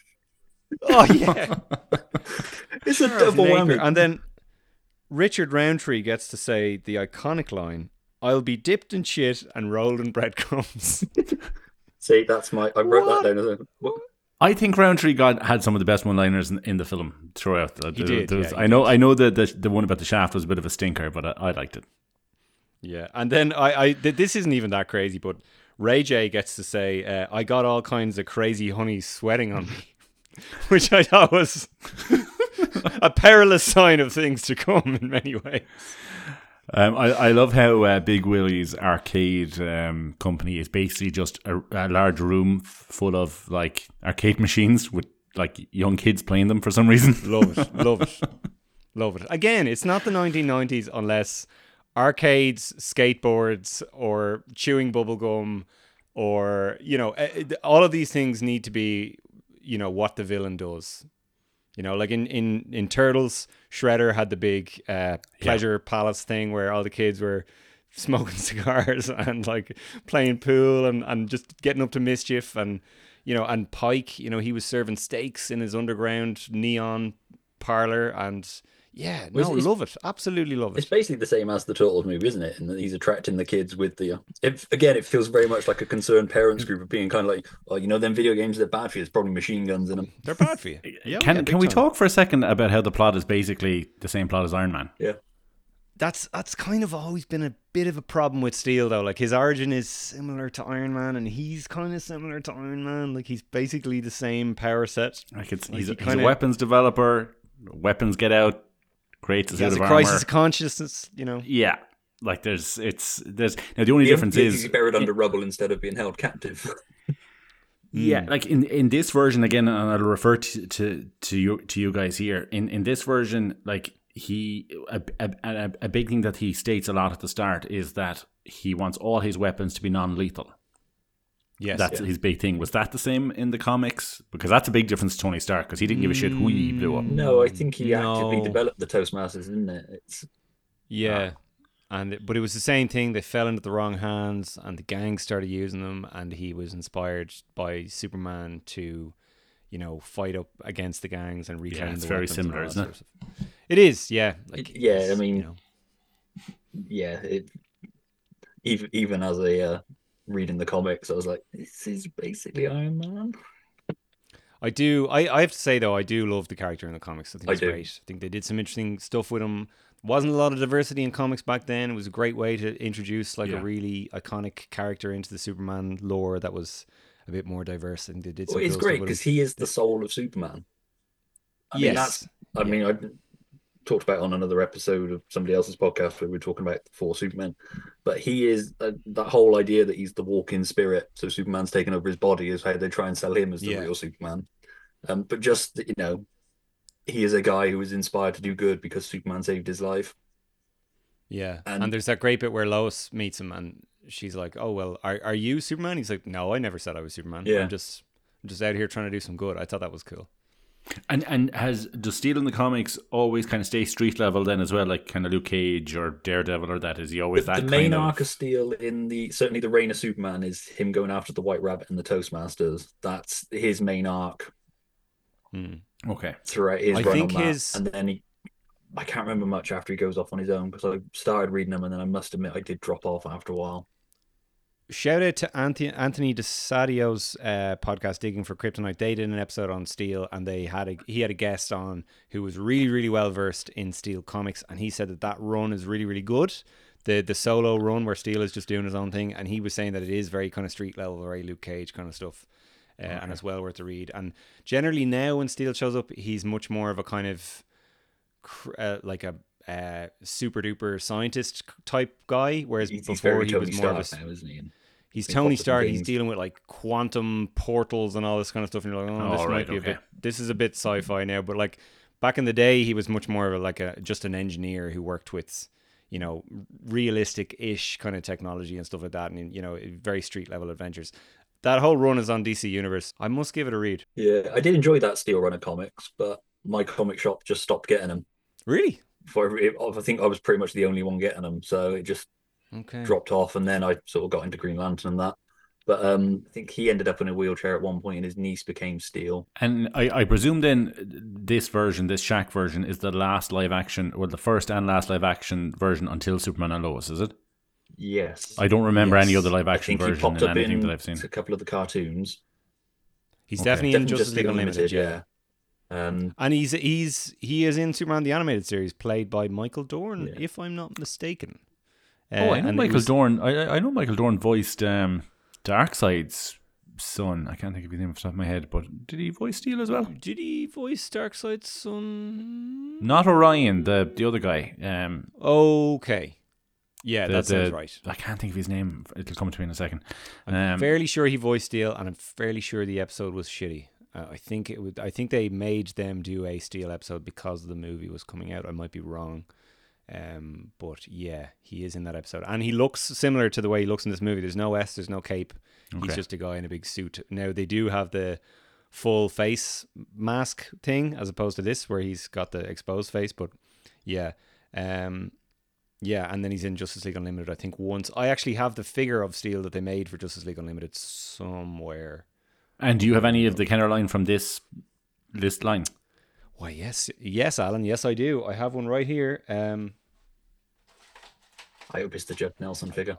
oh, yeah. (laughs) It's a double Napier. whammy. And then Richard Roundtree gets to say the iconic line I'll be dipped in shit and rolled in breadcrumbs. (laughs) See, that's my. I wrote What? that down. as a- What? I think Roundtree got had some of the best one-liners in, in the film throughout. There- did, there was- yeah, he I know. I know that the, the one about the shaft was a bit of a stinker, but I, I liked it. Yeah, and then I, I th- this isn't even that crazy, but Ray J gets to say, uh, "I got all kinds of crazy honey sweating on me," (laughs) which I thought was (laughs) a perilous sign of things to come in many ways. Um, I, I love how uh, Big Willie's arcade um, company is basically just a, a large room full of like arcade machines with like young kids playing them for some reason. Love it, love (laughs) it, love it. Again, it's not the 1990s unless arcades, skateboards, or chewing bubblegum, or you know, eh, eh, all of these things need to be, you know, what the villain does. You know, like in in in Turtles, Shredder had the big uh, pleasure palace thing where all the kids were (laughs) smoking (laughs) cigars and like playing pool and and just getting up to mischief and you know and Pike, you know, he was serving steaks in his underground neon parlor and yeah, Was no, it- love it, absolutely love it. It's basically the same as the Turtles movie, isn't it? And that he's attracting the kids with the. It, again, it feels very much like a concerned parents group of being kind of like, oh, you know, them video games they're bad for you. There's probably machine guns in them. (laughs) They're bad for you. (laughs) Yeah, can yeah, can we time. talk for a second about how the plot is basically the same plot as Iron Man? Yeah. that's that's kind of always been a bit of a problem with Steel though. Like his origin is similar to Iron Man, and he's kind of similar to Iron Man. Like he's basically the same power set. Like it's Like he's, he he's kinda- a weapons developer. Weapons get out, creates a He suit has of a armor. crisis of consciousness. You know. Yeah, like there's it's there's now the only He- difference he- is he's buried under rubble instead of being held captive. (laughs) Hmm. Yeah, like in, in this version again, and I'll refer to, to to you to you guys here. In in this version, like he a, a, a, a big thing that he states a lot at the start is that he wants all his weapons to be non lethal. Yes. That's his big thing. Was that the same in the comics? Because that's a big difference to Tony Stark because he didn't give a shit who he blew up. no, I think he actively developed the Toastmasters, isn't it? It's Yeah. And it- but it was the same thing. They fell into the wrong hands, and the gang started using them. And he was inspired by Superman to, you know, fight up against the gangs and reclaim Yeah, it's the very similar, all that isn't sort of stuff. It is, yeah. Like, It- yeah, I mean- you know, yeah. It even even as a uh, reading the comics, I was like, this is basically Iron Man. I do. I, I have to say though, I do love the character in the comics. I think I it's do. great. I think they did some interesting stuff with him. Wasn't a lot of diversity in comics back then. It was a great way to introduce like Yeah. a really iconic character into the Superman lore that was a bit more diverse. Think they did. Some Well, it's cool great because he is the soul of Superman. I mean, that's yes, I mean, I talked about on another episode of somebody else's podcast where we were talking about four Supermen, but he is uh, that whole idea that he's the walking spirit. So Superman's taken over his body is how they try and sell him as the Yeah. real Superman. Um, but just you know, he is a guy who was inspired to do good because Superman saved his life. yeah. And, and- there's that great bit where Lois meets him and she's like, "Oh well, are are you Superman?" He's like, "No, I never said I was Superman. Yeah. I'm just I'm just out here trying to do some good." I thought that was cool. And and has does Steel in the comics always kind of stay street level then as well, like kind of Luke Cage or Daredevil or that? Is he always the that The main kind arc of? of Steel in the certainly the Reign of Superman is him going after the White Rabbit and the Toastmasters. That's his main arc Hmm. Okay, throughout his I run think on that. his- and then he I can't remember much after he goes off on his own because I started reading them and then I must admit I did drop off after a while. Shout out to Anthony, Anthony DeSadio's uh, podcast, Digging for Kryptonite. They did an episode on Steel, and they had a he had a guest on who was really really well versed in Steel comics, and he said that that run is really really good. The the solo run where Steel is just doing his own thing, and he was saying that it is very kind of street level, very Luke Cage kind of stuff, uh, and it's well worth the read. And generally now when Steel shows up, he's much more of a kind of uh, like a uh, super duper scientist type guy, whereas He's, he's before very he was more of a now, isn't he? And He's Big Tony Stark. He's dealing with like quantum portals and all this kind of stuff, and you're like, oh, this Oh, might right, be a bit. This is a bit sci-fi now, but like back in the day, he was much more of a, like a just an engineer who worked with, you know, realistic-ish kind of technology and stuff like that, and you know, very street level adventures. That whole run is on DC Universe. I must give it a read. Yeah, I did enjoy that Steel Runner comics, but my comic shop just stopped getting them. Really? For I think I was pretty much the only one getting them, so it just Okay. dropped off. And then I sort of got into Green Lantern and that. But um, I think he ended up in a wheelchair at one point, and his niece became Steel. and I, I presume then this version, this Shaq version, is the last live action, well, the first and last live action version until Superman and Lois, is it? Yes, I don't remember any other live I action think he version popped in up anything in that I've seen. a couple of the cartoons. He's Okay. definitely in Definitely Justice League Unlimited. yeah. yeah. Um, And he's he's he is in Superman the animated series, played by Michael Dorn, Yeah. if I'm not mistaken. Oh, I Uh, know Michael was- Dorn. I I- know Michael Dorn voiced um, Darkseid's son. I can't think of his name off the top of my head, but did he voice Steel as well? Did he voice Darkseid's son? Not Orion, the the other guy. Um, Okay. Yeah, the- that sounds the- right. I can't think of his name. It'll come to me in a second. I'm Um, fairly sure he voiced Steel, and I'm fairly sure the episode was shitty. Uh, I think it would. I think they made them do a Steel episode because the movie was coming out. I might be wrong, um, but yeah, he is in that episode, and he looks similar to the way he looks in this movie. There's no S, there's no cape. Okay. He's just a guy in a big suit. Now they do have the full face mask thing as opposed to this where he's got the exposed face. But yeah, um, yeah, and then he's in Justice League Unlimited. I think once I actually have the figure of Steel that they made for Justice League Unlimited somewhere. and do you have any of the Kenner line from this list line? Why yes, yes, Alan, yes I do. I have one right here. Um, I hope it's the Jeff Nelson figure.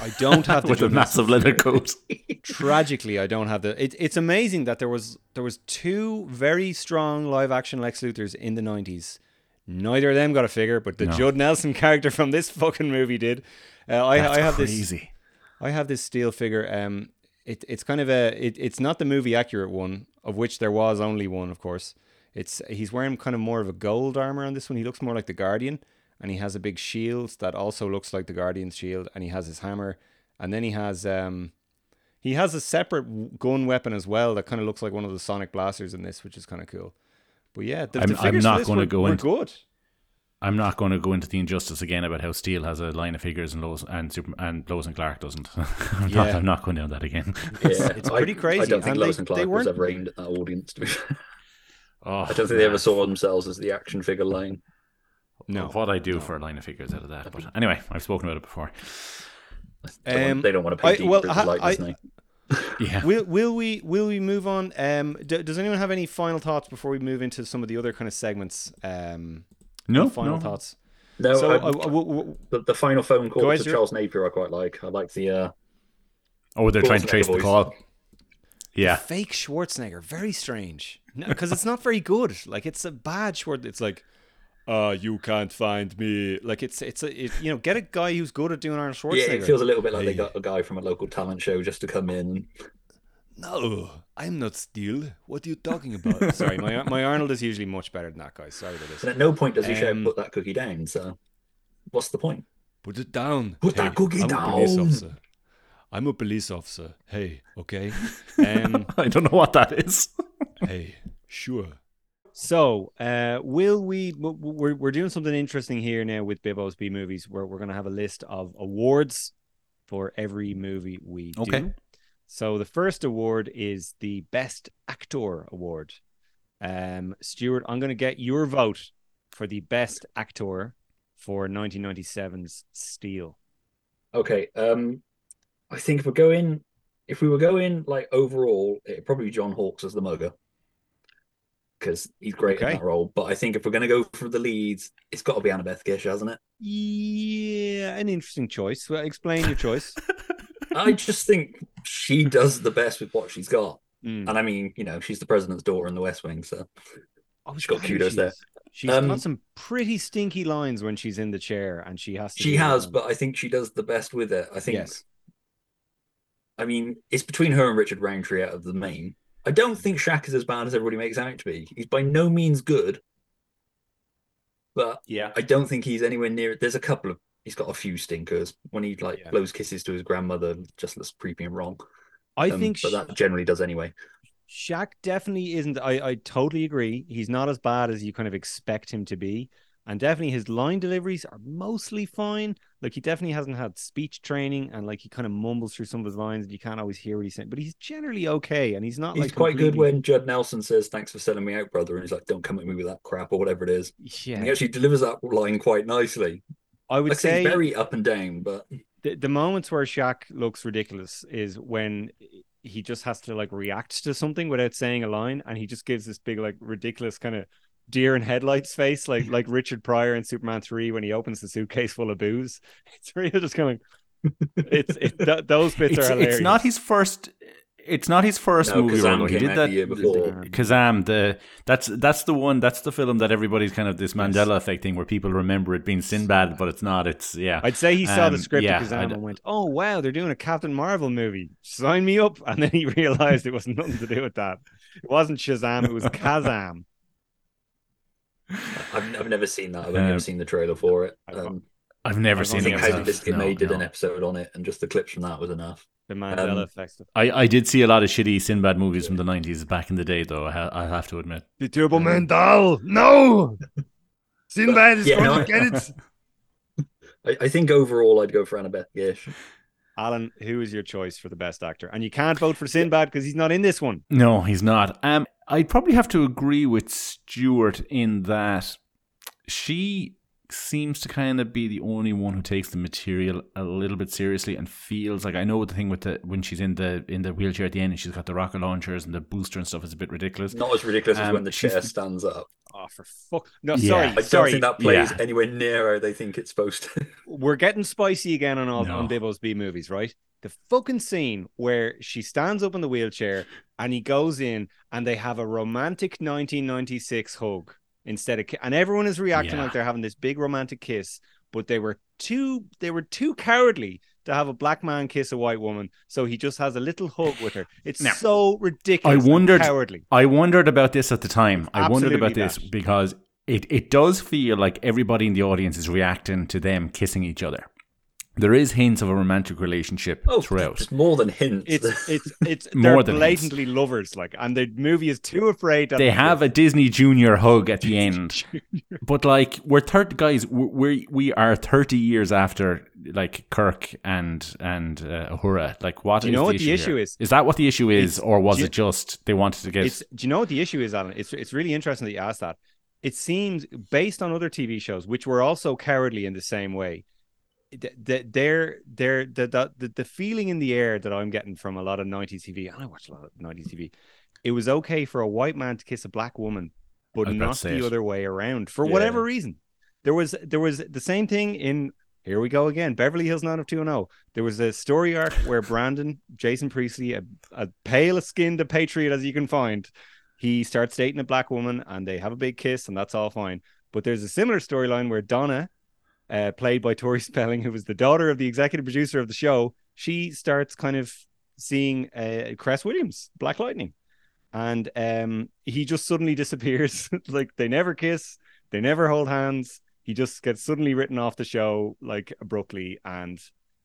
I don't have (laughs) the With a massive leather coat. tragically i don't have the it, it's amazing that there was there was two very strong live action lex luthors in the 90s Neither of them got a figure, but the No. Judd Nelson (laughs) character from this fucking movie did. Uh, I, I have this. crazy. I have this steel figure. Um, it, it's kind of a. It, it's not the movie accurate one, of which there was only one, of course. It's he's wearing kind of more of a gold armor on this one. He looks more like the Guardian, and he has a big shield that also looks like the Guardian's shield, and he has his hammer, and then he has um, he has a separate gun weapon as well that kind of looks like one of the sonic blasters in this, which is kind of cool. But yeah, the, I'm- the I'm not gonna were- go were into- good. I'm not going to go into the injustice again about how Steel has a line of figures and Lois and Super and Lois and Clark doesn't. (laughs) I'm, not, Yeah. I'm not going down that again. Yeah, it's pretty crazy. I crazy, don't think and Lois they- and Clark was weren't- ever aimed at that audience. To be fair. Oh, I don't think they ever saw themselves as the action figure line. No, what I do for a line of figures out of that. But anyway, I've spoken about it before. They don't- Um, they don't want to pay I- deep well, for ha- the likeness I- (laughs) (laughs) Yeah. will will we will we move on? Um, d- does anyone have any final thoughts before we move into some of the other kind of segments? Um, no, final no. thoughts. No, so I- uh, w- w- the, the final phone call to Charles Napier, I quite like. I like the. Uh, Oh, they're trying to trace the voice. call. Yeah. fake Schwarzenegger, very strange. Because (laughs) it's not very good. Like it's a bad Schwarz. It's like, uh, you can't find me. Like it's it's a it, you know get a guy who's good at doing Arnold Schwarzenegger. yeah, it feels a little bit like Hey. they got a guy from a local talent show just to come in. No, I'm not Steel. What are you talking about? (laughs) Sorry, my my Arnold is usually much better than that guy. Sorry about And this. at no point does he shout, Um, "Put that cookie down." So, what's the point? Put it down. Put that cookie I'm A police down. Officer. I'm a police officer. Hey, okay. (laughs) Um, I don't know what that is. (laughs) hey, sure. So, uh, will we? w- w- We're we're doing something interesting here now with Bibbo's B movies, where we're going to have a list of awards for every movie we Okay. do. So the first award is the Best Actor Award. Um, Stuart, I'm going to get your vote for the Best Actor for 1997's Steel. Okay, um, I think if we're going, if we were going like overall, it'd probably be John Hawkes as the mugger because he's great Okay. in that role. But I think if we're going to go for the leads, it's got to be Annabeth Gish, hasn't it? Yeah, an interesting choice. Well, explain your choice. (laughs) I just think she does the best with what she's got, Mm. and I mean, you know, she's the president's daughter in The West Wing, so Oh, She's got God, kudos there. She's Um, got some pretty stinky lines when she's in the chair, and she has to. she has. them. But I think she does the best with it. I think. yes, I mean, it's between her and Richard Roundtree out of the main. I don't think Shaq is as bad as everybody makes out to be. He's by no means good, but Yeah. I don't think he's anywhere near. it. There's a couple of. He's got a few stinkers when he like Yeah. blows kisses to his grandmother. Just looks creepy and wrong. I Um, think but that generally does anyway. Shaq definitely isn't. I I totally agree. He's not as bad as you kind of expect him to be, and definitely his line deliveries are mostly fine. Like he definitely hasn't had speech training, and like he kind of mumbles through some of his lines, and you can't always hear what he's saying. But he's generally okay, and he's not He's like quite good when Judd Nelson says, "Thanks for selling me out, brother," and he's like, "Don't come at me with that crap" or whatever it is. Yeah, And he actually delivers that line quite nicely. I would Like say, very up and down, but the, the moments where Shaq looks ridiculous is when he just has to like react to something without saying a line, and he just gives this big like ridiculous kind of deer in headlights face, like like Richard Pryor in Superman three when he opens the suitcase full of booze. (laughs) It's really just kind of it's it, th- those bits It's, are hilarious. it's not his first. It's not his first No, movie Kazam role. He did that the year before. Kazam. The that's that's the one. That's the film that everybody's kind of this Mandela effect thing where people remember it being Sinbad, but it's not. It's yeah. I'd say he saw the Um, script yeah, of Kazam I'd- and went, "Oh wow, they're doing a Captain Marvel movie. Sign me up!" (laughs) And then he realized it was nothing to do with that. It wasn't Shazam; it was (laughs) Kazam. (laughs) I've, I've never seen that. I've only Um, ever seen the trailer for it. I've- Um, I've never I've seen I it. think ever How Biscuit No, Made did no. an episode on it, and just the clips from that was enough. The Mandela Um, effect. I, I did see a lot of shitty Sinbad movies from the nineties back in the day, though. I, ha- I have to admit. The Turbo Mandal. No! Sinbad is Yeah, going no, to get it. (laughs) I, I think overall, I'd go for Annabeth Gish. Alan, who is your choice for the best actor? And you can't vote for Sinbad because he's not in this one. No, he's not. Um, I'd probably have to agree with Stuart in that she seems to kind of be the only one who takes the material a little bit seriously and feels like I know the thing with the when she's in the in the wheelchair at the end and she's got the rocket launchers and the booster and stuff is a bit ridiculous. Not as ridiculous as Um, when the chair stands up. Oh, for fuck! No, Yeah. sorry, I I don't sorry. think that plays Yeah. anywhere near how they think it's supposed to. (laughs) We're getting spicy again on all, No. on Bibbo's B movies, right? The fucking scene where she stands up in the wheelchair and he goes in and they have a romantic 1996 hug. Instead of and everyone is reacting Yeah. like they're having this big romantic kiss, but they were too they were too cowardly to have a black man kiss a white woman, so he just has a little hug with her. It's Now, so ridiculous. I wondered- cowardly. I wondered about this at the time. I wondered about absolutely this because it, it does feel like everybody in the audience is reacting to them kissing each other. There is hints of a romantic relationship Oh, throughout. it's more than hints. It's it's (laughs) it's More they're than blatantly lovers, like, and the movie is too afraid that They have a Disney Junior hug at the end, (laughs) but like we're thirty guys. We we are thirty years after like Kirk and and uh, Uhura. Like what? Do you is know the what the issue issue here? is? Is that what the issue is, It's- or was it just they wanted to get? It's do you know what the issue is, Alan? It's it's really interesting that you asked that. It seems based on other TV shows, which were also cowardly in the same way. That they're they're the, the the the feeling in the air that I'm getting from a lot of 90s TV, and I watch a lot of 90s TV. It was okay for a white man to kiss a black woman, but oh, was not the it. other way around for Yeah. whatever reason. There was there was the same thing in here we go again. Beverly Hills 90210. There was a story arc where Brandon, Jason Priestley, a, a pale skinned patriot as you can find, he starts dating a black woman and they have a big kiss and that's all fine. But there's a similar storyline where Donna, uh, played by Tori (laughs) Spelling, who was the daughter of the executive producer of the show, she starts kind of seeing uh, Cress Williams, Black Lightning. And um, he just suddenly (laughs) disappears. like they never kiss, they never hold hands. He just gets suddenly written off the show like abruptly. And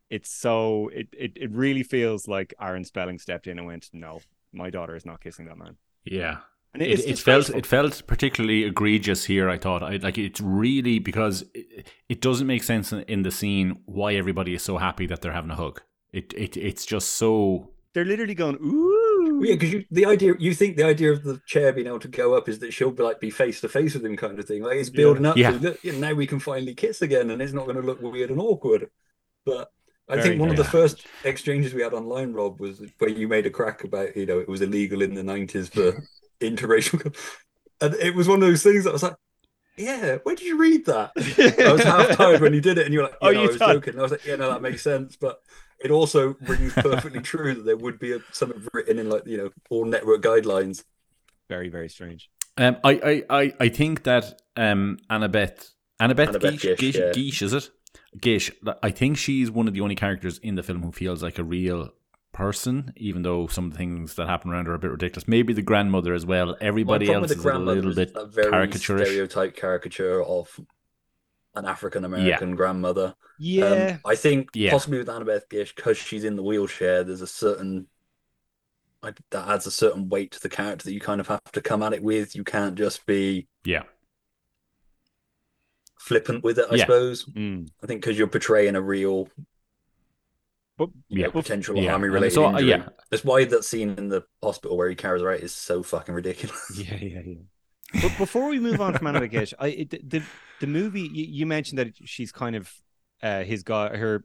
it's so, it, it, it really feels like Aaron Spelling stepped in and went, No, my daughter is not kissing that man. yeah, And it, it's it felt it felt particularly egregious here. I thought, I, like it's really because it, it doesn't make sense in, in the scene why everybody is so happy that they're having a hug. It it it's just so They're literally going, Ooh. Well, yeah, because the idea you think the idea of the chair being able to go up is that she'll be like be face to face with him, kind of thing. Like it's building up. Yeah. To, look, yeah, now we can finally kiss again, and it's not going to look weird and awkward. But I Very think one of the first exchanges we had online, Rob, was where you made a crack about you know it was illegal in the nineties for interracial, and it was one of those things that I was like. Yeah, where did you read that? I was half tired when you did it, and you were like, (laughs) Oh, no, you I was thought- joking." And I was like, "Yeah, no, that makes sense." But it also rings perfectly true that there would be a, something written in like you know all network guidelines. Very, very strange. Um, I, I, I, I think that um, Annabeth, Annabeth, Annabeth Gish, Gish, Gish, yeah. Gish, is it? Gish. I think she's one of the only characters in the film who feels like a real person, even though some of the things that happen around her are a bit ridiculous. Maybe the grandmother as well. Everybody problem else with is a little bit it's that very caricaturish. stereotype caricature of an African American grandmother. Yeah. Um, I think Yeah. possibly with Annabeth Gish because she's in the wheelchair. There's a certain like that adds a certain weight to the character that you kind of have to come at it with. You can't just be Yeah, flippant with it. I Yeah. suppose. Mm. I think because you're portraying a real But you know, Yeah. potential Yeah. army And related so, injury. yeah. That's why that scene in the hospital where he carries her out is so fucking ridiculous. (laughs) Yeah, yeah, yeah. But before we move on from Annabeth Gish, I it, the the movie you, you mentioned that she's kind of uh, his guy, her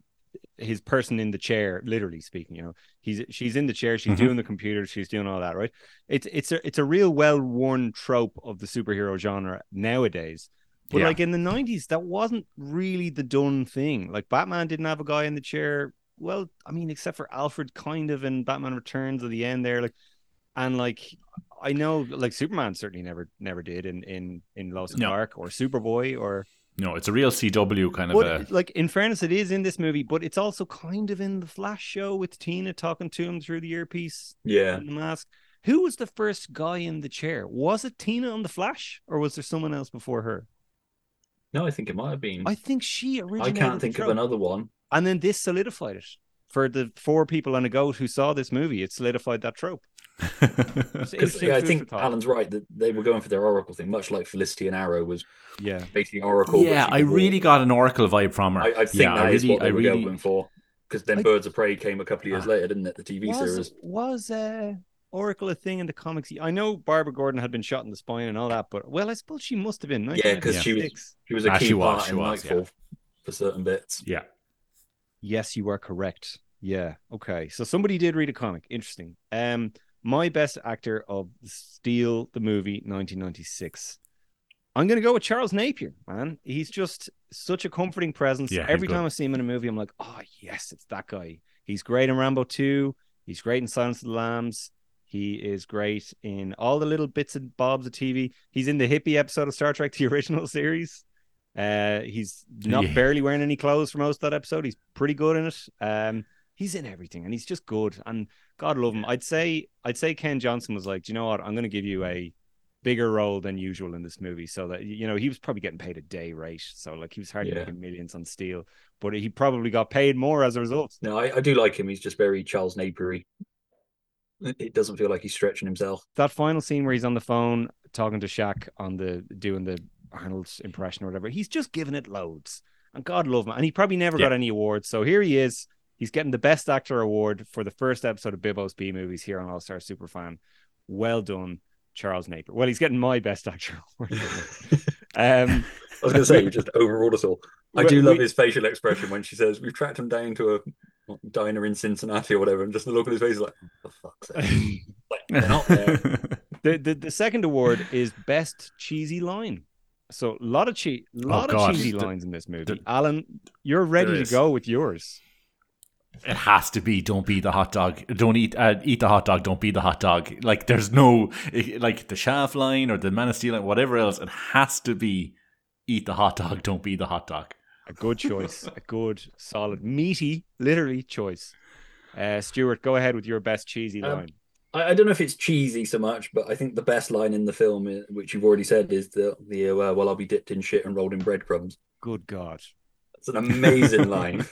his person in the chair, literally speaking. You know, he's she's in the chair, she's Mhm. doing the computer, she's doing all that, right? It's it's a it's a real well worn trope of the superhero genre nowadays. But Yeah. like in the nineties, that wasn't really the done thing. Like Batman didn't have a guy in the chair. Well, I mean, except for Alfred, kind of in Batman Returns at the end there, like, and like I know, like Superman certainly never never did in in in Lois and No. Clark or Superboy or. no, it's a real CW kind of But a. like in fairness, it is in this movie, but it's also kind of in the Flash show with Tina talking to him through the earpiece Yeah. and the mask. Who was the first guy in the chair? Was it Tina on the Flash, or was there someone else before her? No, I think it might have been. I think she originally. I can't think of another one. And then this solidified it for the four people on a goat who saw this movie. It solidified that trope. (laughs) It's Because yeah, I think. Alan's right that they were going for their Oracle thing, much like Felicity and Arrow was Yeah, basically Oracle. yeah, I really got an Oracle vibe from her. I, I think yeah, that I is really, what they I were really. going for. Because then Like- Birds of Prey came a couple of years Ah. later, didn't it? The TV was series. was uh, Oracle a thing in the comics? I know Barbara Gordon had been shot in the spine and all that, but well, I suppose she must have been. Yeah, 'cause she was- She was a Ah, key she was, part she in was, Knightfall for certain bits. Yeah, Yes, you are correct. Yeah. Okay. So somebody did read a comic. Interesting. Um, my best actor of Steel, the movie, 1996. I'm gonna go with Charles Napier, man. He's just such a comforting presence. Yeah, Every time I see him in a movie, I'm like, oh yes, it's that guy. He's great in Rambo 2. He's great in Silence of the Lambs. He is great in all the little bits and bobs of TV. He's in the hippie episode of Star Trek, the (laughs) original series. Uh, he's not Yeah. barely wearing any clothes for most of that episode. He's pretty good in it. Um, he's in everything, and he's just good. And God love him. I'd say, I'd say Ken Johnson was like, "Do you know what? I'm going to give you a bigger role than usual in this movie, so that you know he was probably getting paid a day rate. So like he was hardly Yeah. making millions on Steel, but he probably got paid more as a result. No, I, I do like him. He's just very Charles Napier It doesn't feel like he's stretching himself. that final scene where he's on the phone talking to Shaq on the doing the Arnold's impression or whatever, he's just giving it loads. And God love him. And he probably never Yeah. got any awards. So here he is. He's getting the best actor award for the first episode of Bibbo's B movies here on All Star Superfan. Well done, Charles Napier. Well, he's getting my best actor (laughs) award. um (laughs) I was going to say, you just overruled us all. I We- do love we- his facial expression when she says, We've tracked him down to a diner in Cincinnati or whatever. And just the look on his face is like, For fuck's sake. (laughs) Like, they're not there. the, the the second award is best cheesy line. So a lot of che- lot Oh, of cheesy The- lines in this movie. the- Alan, you're ready to go with yours. It has to be. Don't be the hot dog. Don't eat. Uh, eat the hot dog. Don't be the hot dog. Like there's no like the shaft line or the Man of Steel line, whatever else. It has to be. Eat the hot dog. Don't be the hot dog. A good choice. a good, solid, meaty, literally choice. Uh, Stuart, go ahead with your best cheesy Um, line. I, I don't know if it's cheesy so much, but I think the best line in the film, which you've already said, is the the uh, well, I'll be dipped in shit and rolled in breadcrumbs. Good God. It's an amazing (laughs) line.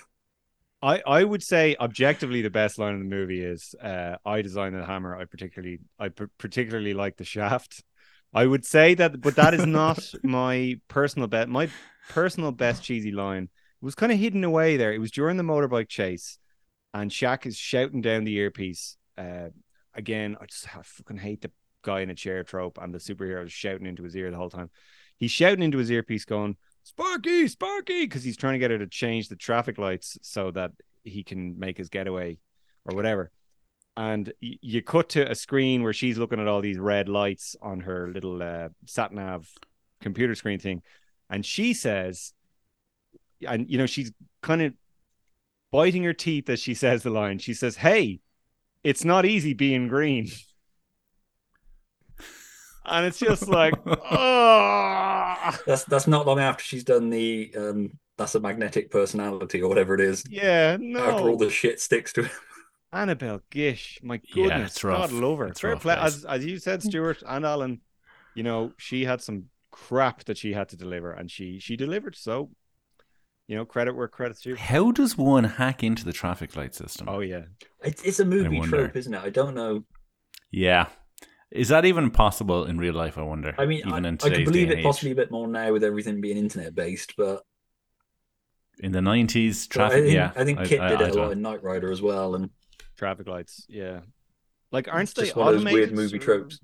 I, I would say objectively the best line in the movie is uh, I designed the hammer. I particularly I p- particularly like the shaft. I would say that, but that is not (laughs) my personal bet. My personal best cheesy line was kind of hidden away there. It was during the motorbike chase, and Shaq is shouting down the earpiece. Uh, again, I just I fucking hate the guy in a chair trope and the superhero shouting into his ear the whole time. He's shouting into his earpiece, going, Sparky, Sparky, because he's trying to get her to change the traffic lights so that he can make his getaway or whatever. And you cut to a screen where she's looking at all these red lights on her little uh, sat nav computer screen thing. And she says, and you know, she's kind of biting her teeth as she says the line. She says, Hey, it's not easy being green. And it's just like, (laughs) oh, That's that's not long after she's done the um that's a magnetic personality or whatever it is. yeah, no. After all the shit sticks to him. Annabelle Gish, my Yeah, goodness, it's rough. God love her. It's Fair rough, play, guys. as as you said, Stuart and Alan. You know, she had some crap that she had to deliver, and she she delivered. So, you know, credit where credit's due. How does one hack into the traffic light system? Oh yeah, It's, it's a movie trope, isn't it? I don't know. Yeah. Is that even possible in real life? I wonder. I mean, even I, in I today's can believe it age. possibly a bit more now with everything being internet based, but in the nineties. but I think, yeah, I think Kit did I it a lot in Knight Rider as well, and traffic lights. Yeah, like aren't it's they just one of those weird movie or- tropes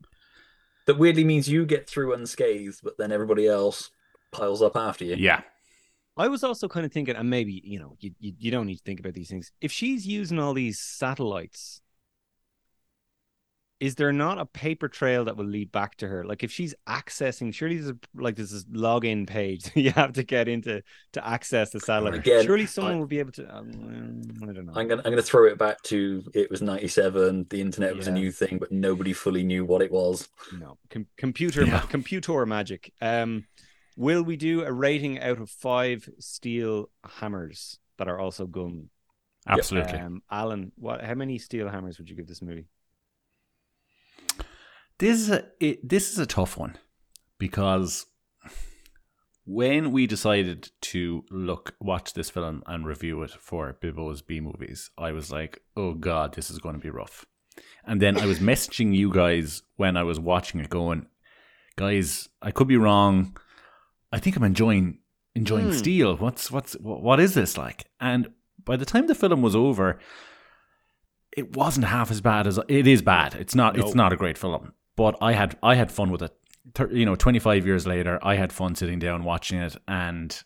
that weirdly means you get through unscathed, but then everybody else piles up after you. Yeah. I was also kind of thinking, and maybe you know, you, you you don't need to think about these things. If she's using all these satellites, is there not a paper trail that will lead back to her? Like if she's accessing, surely there's a, like there's this login page that (laughs) you have to get into to access the satellite. Again, surely someone I- will be able to. Um, I don't know. I'm gonna I'm gonna throw it back to it was '97. The internet was a new thing, but nobody fully knew what it was. No, Com- computer, ma- computer magic. Um, will we do a rating out of five steel hammers that are also gun? Absolutely. Um, Alan, what? How many steel hammers would you give this movie? This is a it, this is a tough one because when we decided to look watch this film and review it for Bibbo's B movies, I was like, "Oh God, this is going to be rough." And then I was messaging you guys when I was watching it, going, "Guys, I could be wrong. I think I'm enjoying enjoying Hmm. Steel. What's what's what is this like?" And by the time the film was over, it wasn't half as bad as it is bad. It's not. No. It's not a great film, but I had I had fun with it. You know, twenty five years later, I had fun sitting down watching it, and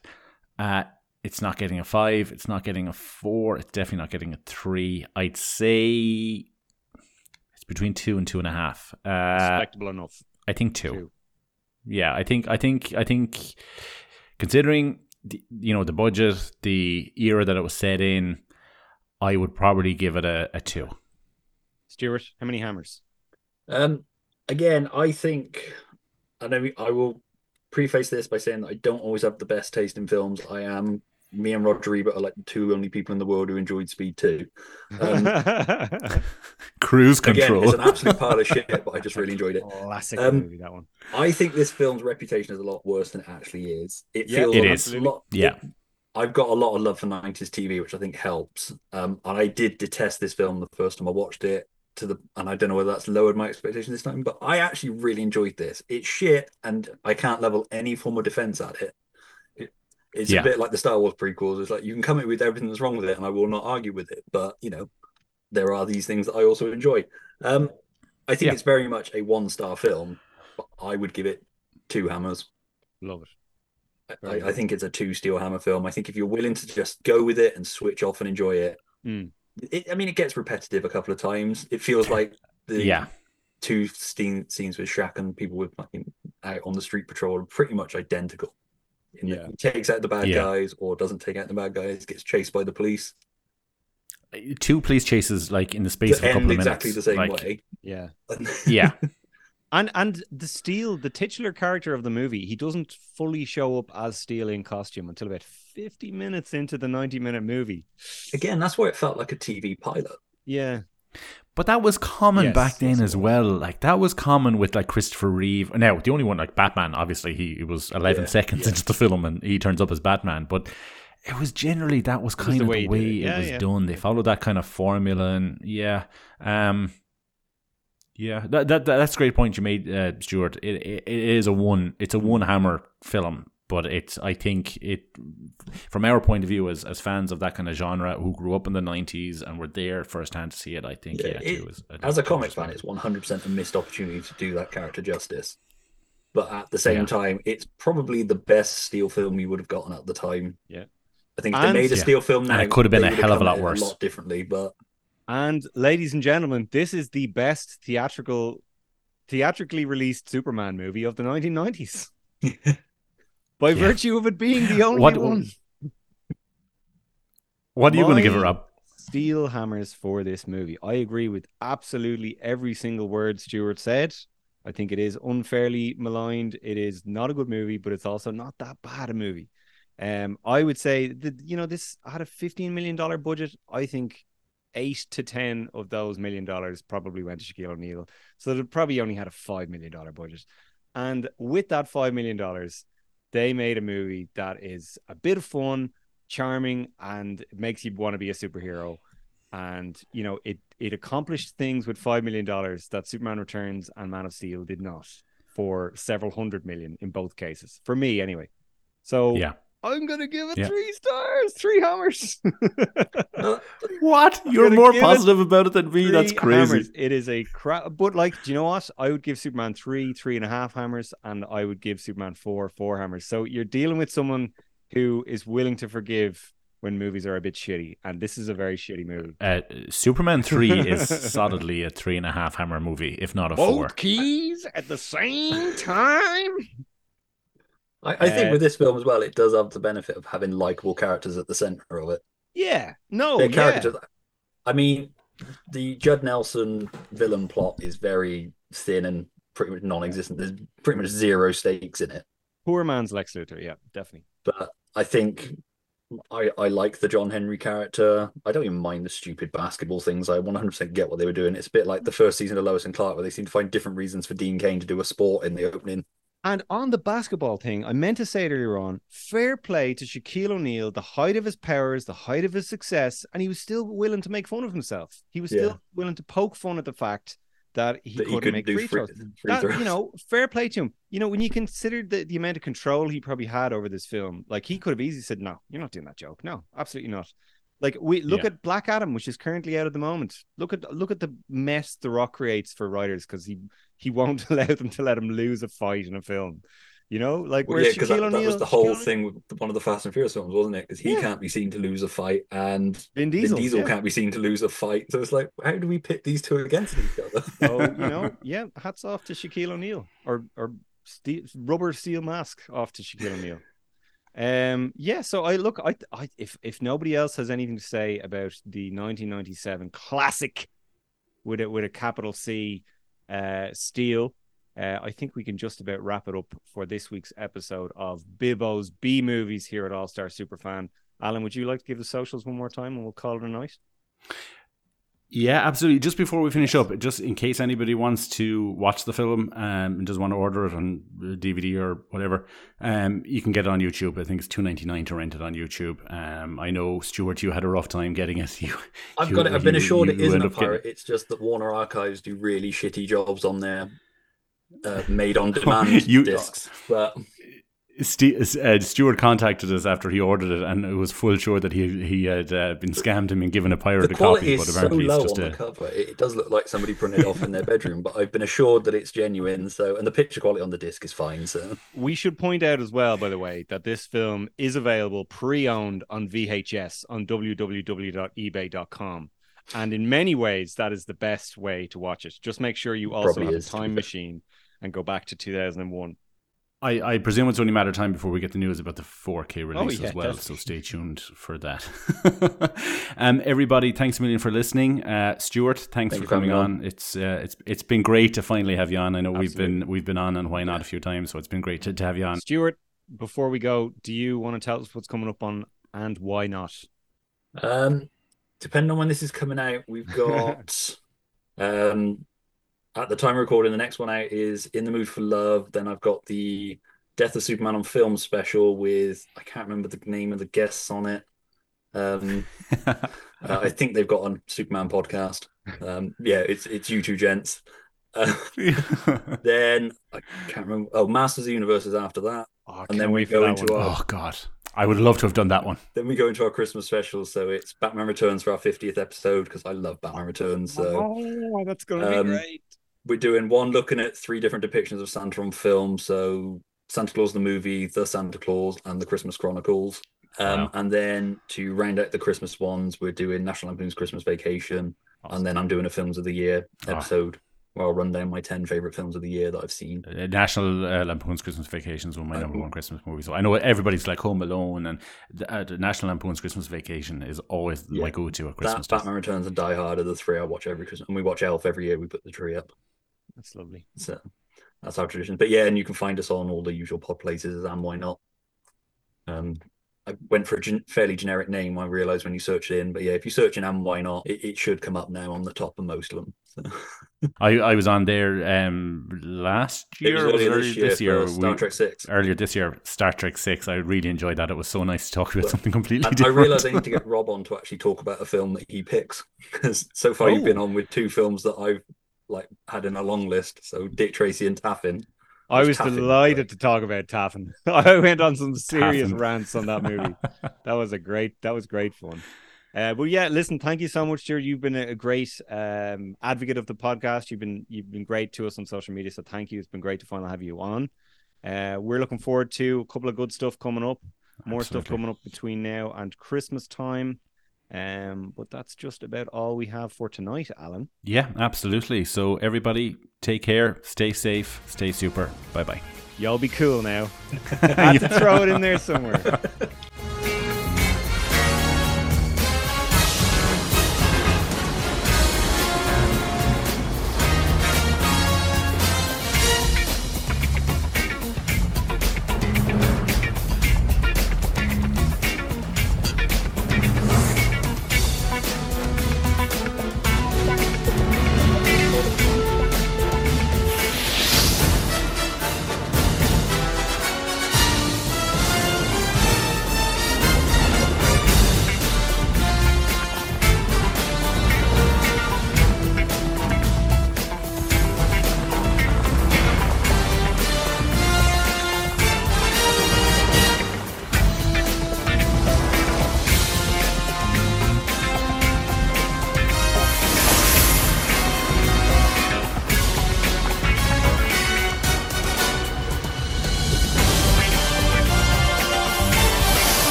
uh, it's not getting a five. It's not getting a four. It's definitely not getting a three. I'd say it's between two and two and a half. Uh, Respectable enough. I think two. Two. Yeah, I think I think I think considering the, you know the budget, the era that it was set in, I would probably give it a, a two. Stuart, how many hammers? Um, again, I think, and I know I will preface this by saying that I don't always have the best taste in films. I am me and Roger Ebert are like the two only people in the world who enjoyed Speed 2. Um, (laughs) Cruise again, control. it's an absolute pile of (laughs) shit, but I just really enjoyed it. Classic Um, movie that one. I think this film's reputation is a lot worse than it actually is. It Yeah, feels It like is. a lot. yeah. I've got a lot of love for 90s TV, which I think helps. Um, and I did detest this film the first time I watched it. To the and I don't know whether that's lowered my expectations this time, but I actually really enjoyed this. It's shit, and I can't level any form of defense at it. It it's Yeah. a bit like the Star Wars prequels. It's like you can come in with everything that's wrong with it, and I will not argue with it. But you know, there are these things that I also enjoy. Um, I think Yeah. it's very much a one-star film. But I would give it two hammers. Love it. I, I think it's a two steel hammer film. I think if you're willing to just go with it and switch off and enjoy it, Mm. it I mean, it gets repetitive a couple of times. It feels like the Yeah. two scene, scenes with Shaq and people with fucking out on the street patrol are pretty much identical. In that Yeah. he takes out the bad Yeah. guys or doesn't take out the bad guys, gets chased by the police. Two police chases like in the space of a couple end of minutes. exactly the same like, way. Yeah. (laughs) Yeah. And and the Steel, the titular character of the movie, he doesn't fully show up as Steel in costume until about 50 minutes into the 90 minute movie. Again, that's why it felt like a TV pilot. Yeah. But that was common Yes, back then as well. Like that was common with like Christopher Reeve. Now the only one like Batman, obviously he it was eleven Yeah, seconds yeah. into the film and he turns up as Batman. But it was generally that was was kind the of way the he way it. it, Yeah, was done. They followed that kind of formula and yeah. Um yeah, that, that, that that's a great point you made, uh, Stuart. It, it it is a one. It's a one hammer film, but it's I think it from our point of view as as fans of that kind of genre who grew up in the nineties and were there firsthand to see it. I think yeah, Yeah, it- too, is- I As a it's comics fan, it's 100% a missed opportunity to do that character justice. But at the same Yeah. time, it's probably the best Steel film you would have gotten at the time. Yeah. I think if And- they made a Yeah. Steel film now, And it could have been a hell of a lot worse. A lot differently, but And ladies and gentlemen, this is the best theatrical theatrically released Superman movie of the 1990s. (laughs) By Yeah. virtue of it being the only What- one. What are you going to give it, My- Rob? Steel hammers for this movie. I agree with absolutely every single word Stuart said. I think it is unfairly maligned. It is not a good movie, but it's also not that bad a movie. Um, I would say that you know this had a fifteen million dollar budget. I think eight to ten of those million dollars probably went to Shaquille O'Neal. So it probably only had a five million dollar budget. And with that five million dollars, they made a movie that is a bit of fun, charming, and makes you want to be a superhero. And you know, it it accomplished things with five million dollars that Superman Returns and Man of Steel did not for several hundred million in both cases. For me, anyway. So Yeah. I'm gonna give it Yeah. three stars, three hammers. (laughs) What? You're more give it positive about it than me. That's crazy. hammers. It is a crap, but like, do you know what? I would give Superman three, three and a half hammers, and I would give Superman four, four hammers. So you're dealing with someone who is willing to forgive when movies are a bit shitty, and this is a very shitty movie. Uh, Superman 3 is (laughs) solidly a three and a half hammer movie, if not a four. Both keys at the same time. I, I think Uh, with this film as well, it does have the benefit of having likable characters at the center of it. Yeah, no, They're Oh, yeah. characters. I mean, the Judd Nelson villain plot is very thin and pretty much non-existent. There's pretty much zero stakes in it. Poor man's Lex Luthor. Yeah, definitely. But I think I I like the John Henry character. I don't even mind the stupid basketball things. I 100% get what they were doing. It's a bit like the first season of Lois and Clark, where they seem to find different reasons for Dean Cain to do a sport in the opening. And on the basketball thing, I meant to say it earlier on. Fair play to Shaquille O'Neal, the height of his powers, the height of his success, and he was still willing to make fun of himself. He was Yeah. still willing to poke fun at the fact that he that couldn't couldn't make free free, throws. free That, throws. you know, fair play to him. You know, when you consider the, the amount of control he probably had over this film, like he could have easily said, "No, you're not doing that joke. No, absolutely not." Like we look Yeah. at Black Adam, which is currently out at the moment. Look at look at the mess The Rock creates for writers because he he won't (laughs) allow them to let him lose a fight in a film. You know, like Well, yeah, because that, that was the whole Shaquille thing with one of the Fast and Furious films, wasn't it? Because he Yeah. can't be seen to lose a fight, and Vin Vin Diesel, Diesel yeah. can't be seen to lose a fight. So it's like, how do we pit these two against each other? (laughs) So you (laughs) know, yeah, hats off to Shaquille O'Neal or or steel, rubber steel mask off to Shaquille O'Neal. Um, yeah. So I look, I, I if if nobody else has anything to say about the 1997 classic with it with a capital C, uh, Steel, uh, I think we can just about wrap it up for this week's episode of Bibbo's B movies here at All Star Superfan. Alan, would you like to give the socials one more time and we'll call it a night? Yeah, absolutely. Just before we finish up, just in case anybody wants to watch the film um, and doesn't want to order it on DVD or whatever, um, you can get it on YouTube. I think it's two ninety nine to rent it on YouTube. Um, I know Stuart, you had a rough time getting it. (laughs) You, I've you- got it. I've been assured you it isn't a up getting- pirate. It's just that Warner Archives do really shitty jobs on their uh, made on demand (laughs) You- discs. But Ste uh, Stuart contacted us after he ordered it, and it was full sure that he he had uh, been scammed him and given a the pirate a quality copy. But is so apparently, low it's just on a the cover. It, it does look like somebody printed it off in their bedroom. But I've been assured that it's genuine. So, and the picture quality on the disc is fine. So, We should point out as well, by the way, that this film is available pre-owned on VHS on www.ebay.com. And in many ways, that is the best way to watch it. Just make sure you also Probably have is, a time machine and go back to 2001. I, I presume it's only a matter of time before we get the news about the 4K release yeah, as well. definitely. So stay tuned for that. (laughs) um, everybody, thanks a million for listening. Uh, Stuart, thanks Thank for coming having on. It's uh, it's it's been great to finally have you on. I know we've been we've been on and why not a few times, so it's been great to, to have you on. Stuart, before we go, do you want to tell us what's coming up on and why not? um, depending on when this is coming out, we've (laughs) got um, at the time of recording, the next one out is In the Mood for Love. Then I've got the Death of Superman on Film special with I can't remember the name of the guests on it. Um, (laughs) uh, I think they've got on Superman podcast. Um, yeah, it's it's you two gents. Uh, (laughs) then I can't remember. Oh, Masters of the Universe is after that. Oh, And then we go into one. our oh God, I would love to have done that one. then we go into our Christmas special. So it's Batman Returns for our 50th episode because I love Batman Returns. So oh, that's going to um, be great. We're doing one looking at three different depictions of Santa on film. So Santa Claus the movie, The Santa Claus, and The Christmas Chronicles. Um, Wow. And then to round out the Christmas ones, we're doing National Lampoon's Christmas Vacation, and then I'm doing a Films of the Year episode where I'll run down my 10 favorite films of the year that I've seen. Uh, National uh, Lampoon's Christmas Vacation is one of my Uh, number one Christmas movies. So I know everybody's like Home Alone, and the, uh, the National Lampoon's Christmas Vacation is always Yeah, my go-to at Christmas. time. Batman Returns and Die Hard are the three I watch every Christmas, and we watch Elf every year. We put the tree up. That's lovely. So that's our tradition. But yeah, and you can find us on all the usual pod places and why not. Um, I went for a gen- fairly generic name. I realized when you search it in, but yeah, if you search in and why not, it, it should come up now on the top of most of them. So, (laughs) I, I was on there um, last it year. was or earlier this year, this year. for Star We- Trek Six. Earlier this year, Star Trek Six. I really enjoyed that. It was so nice to talk about Well, something completely I, I different. realize I need to get (laughs) Rob on to actually talk about a film that he picks because so far you've been Oh. on with two films that I've like had in a long list. So Dick Tracy and Taffin. I was Taffin delighted like? to talk about Taffin. (laughs) I went on some serious Taffin. rants on that movie. (laughs) that was a great that was great fun uh, but yeah listen thank you so much Stuart. you've been a a great um, advocate of the podcast you've been you've been great to us on social media so thank you it's been great to finally have you on uh, we're looking forward to a couple of good stuff coming up more stuff coming up between now and christmas time um, but that's just about all we have for tonight alan Yeah, absolutely. So everybody, take care, stay safe, stay super. Bye bye. y'all be cool now (laughs) had to throw it in there somewhere (laughs)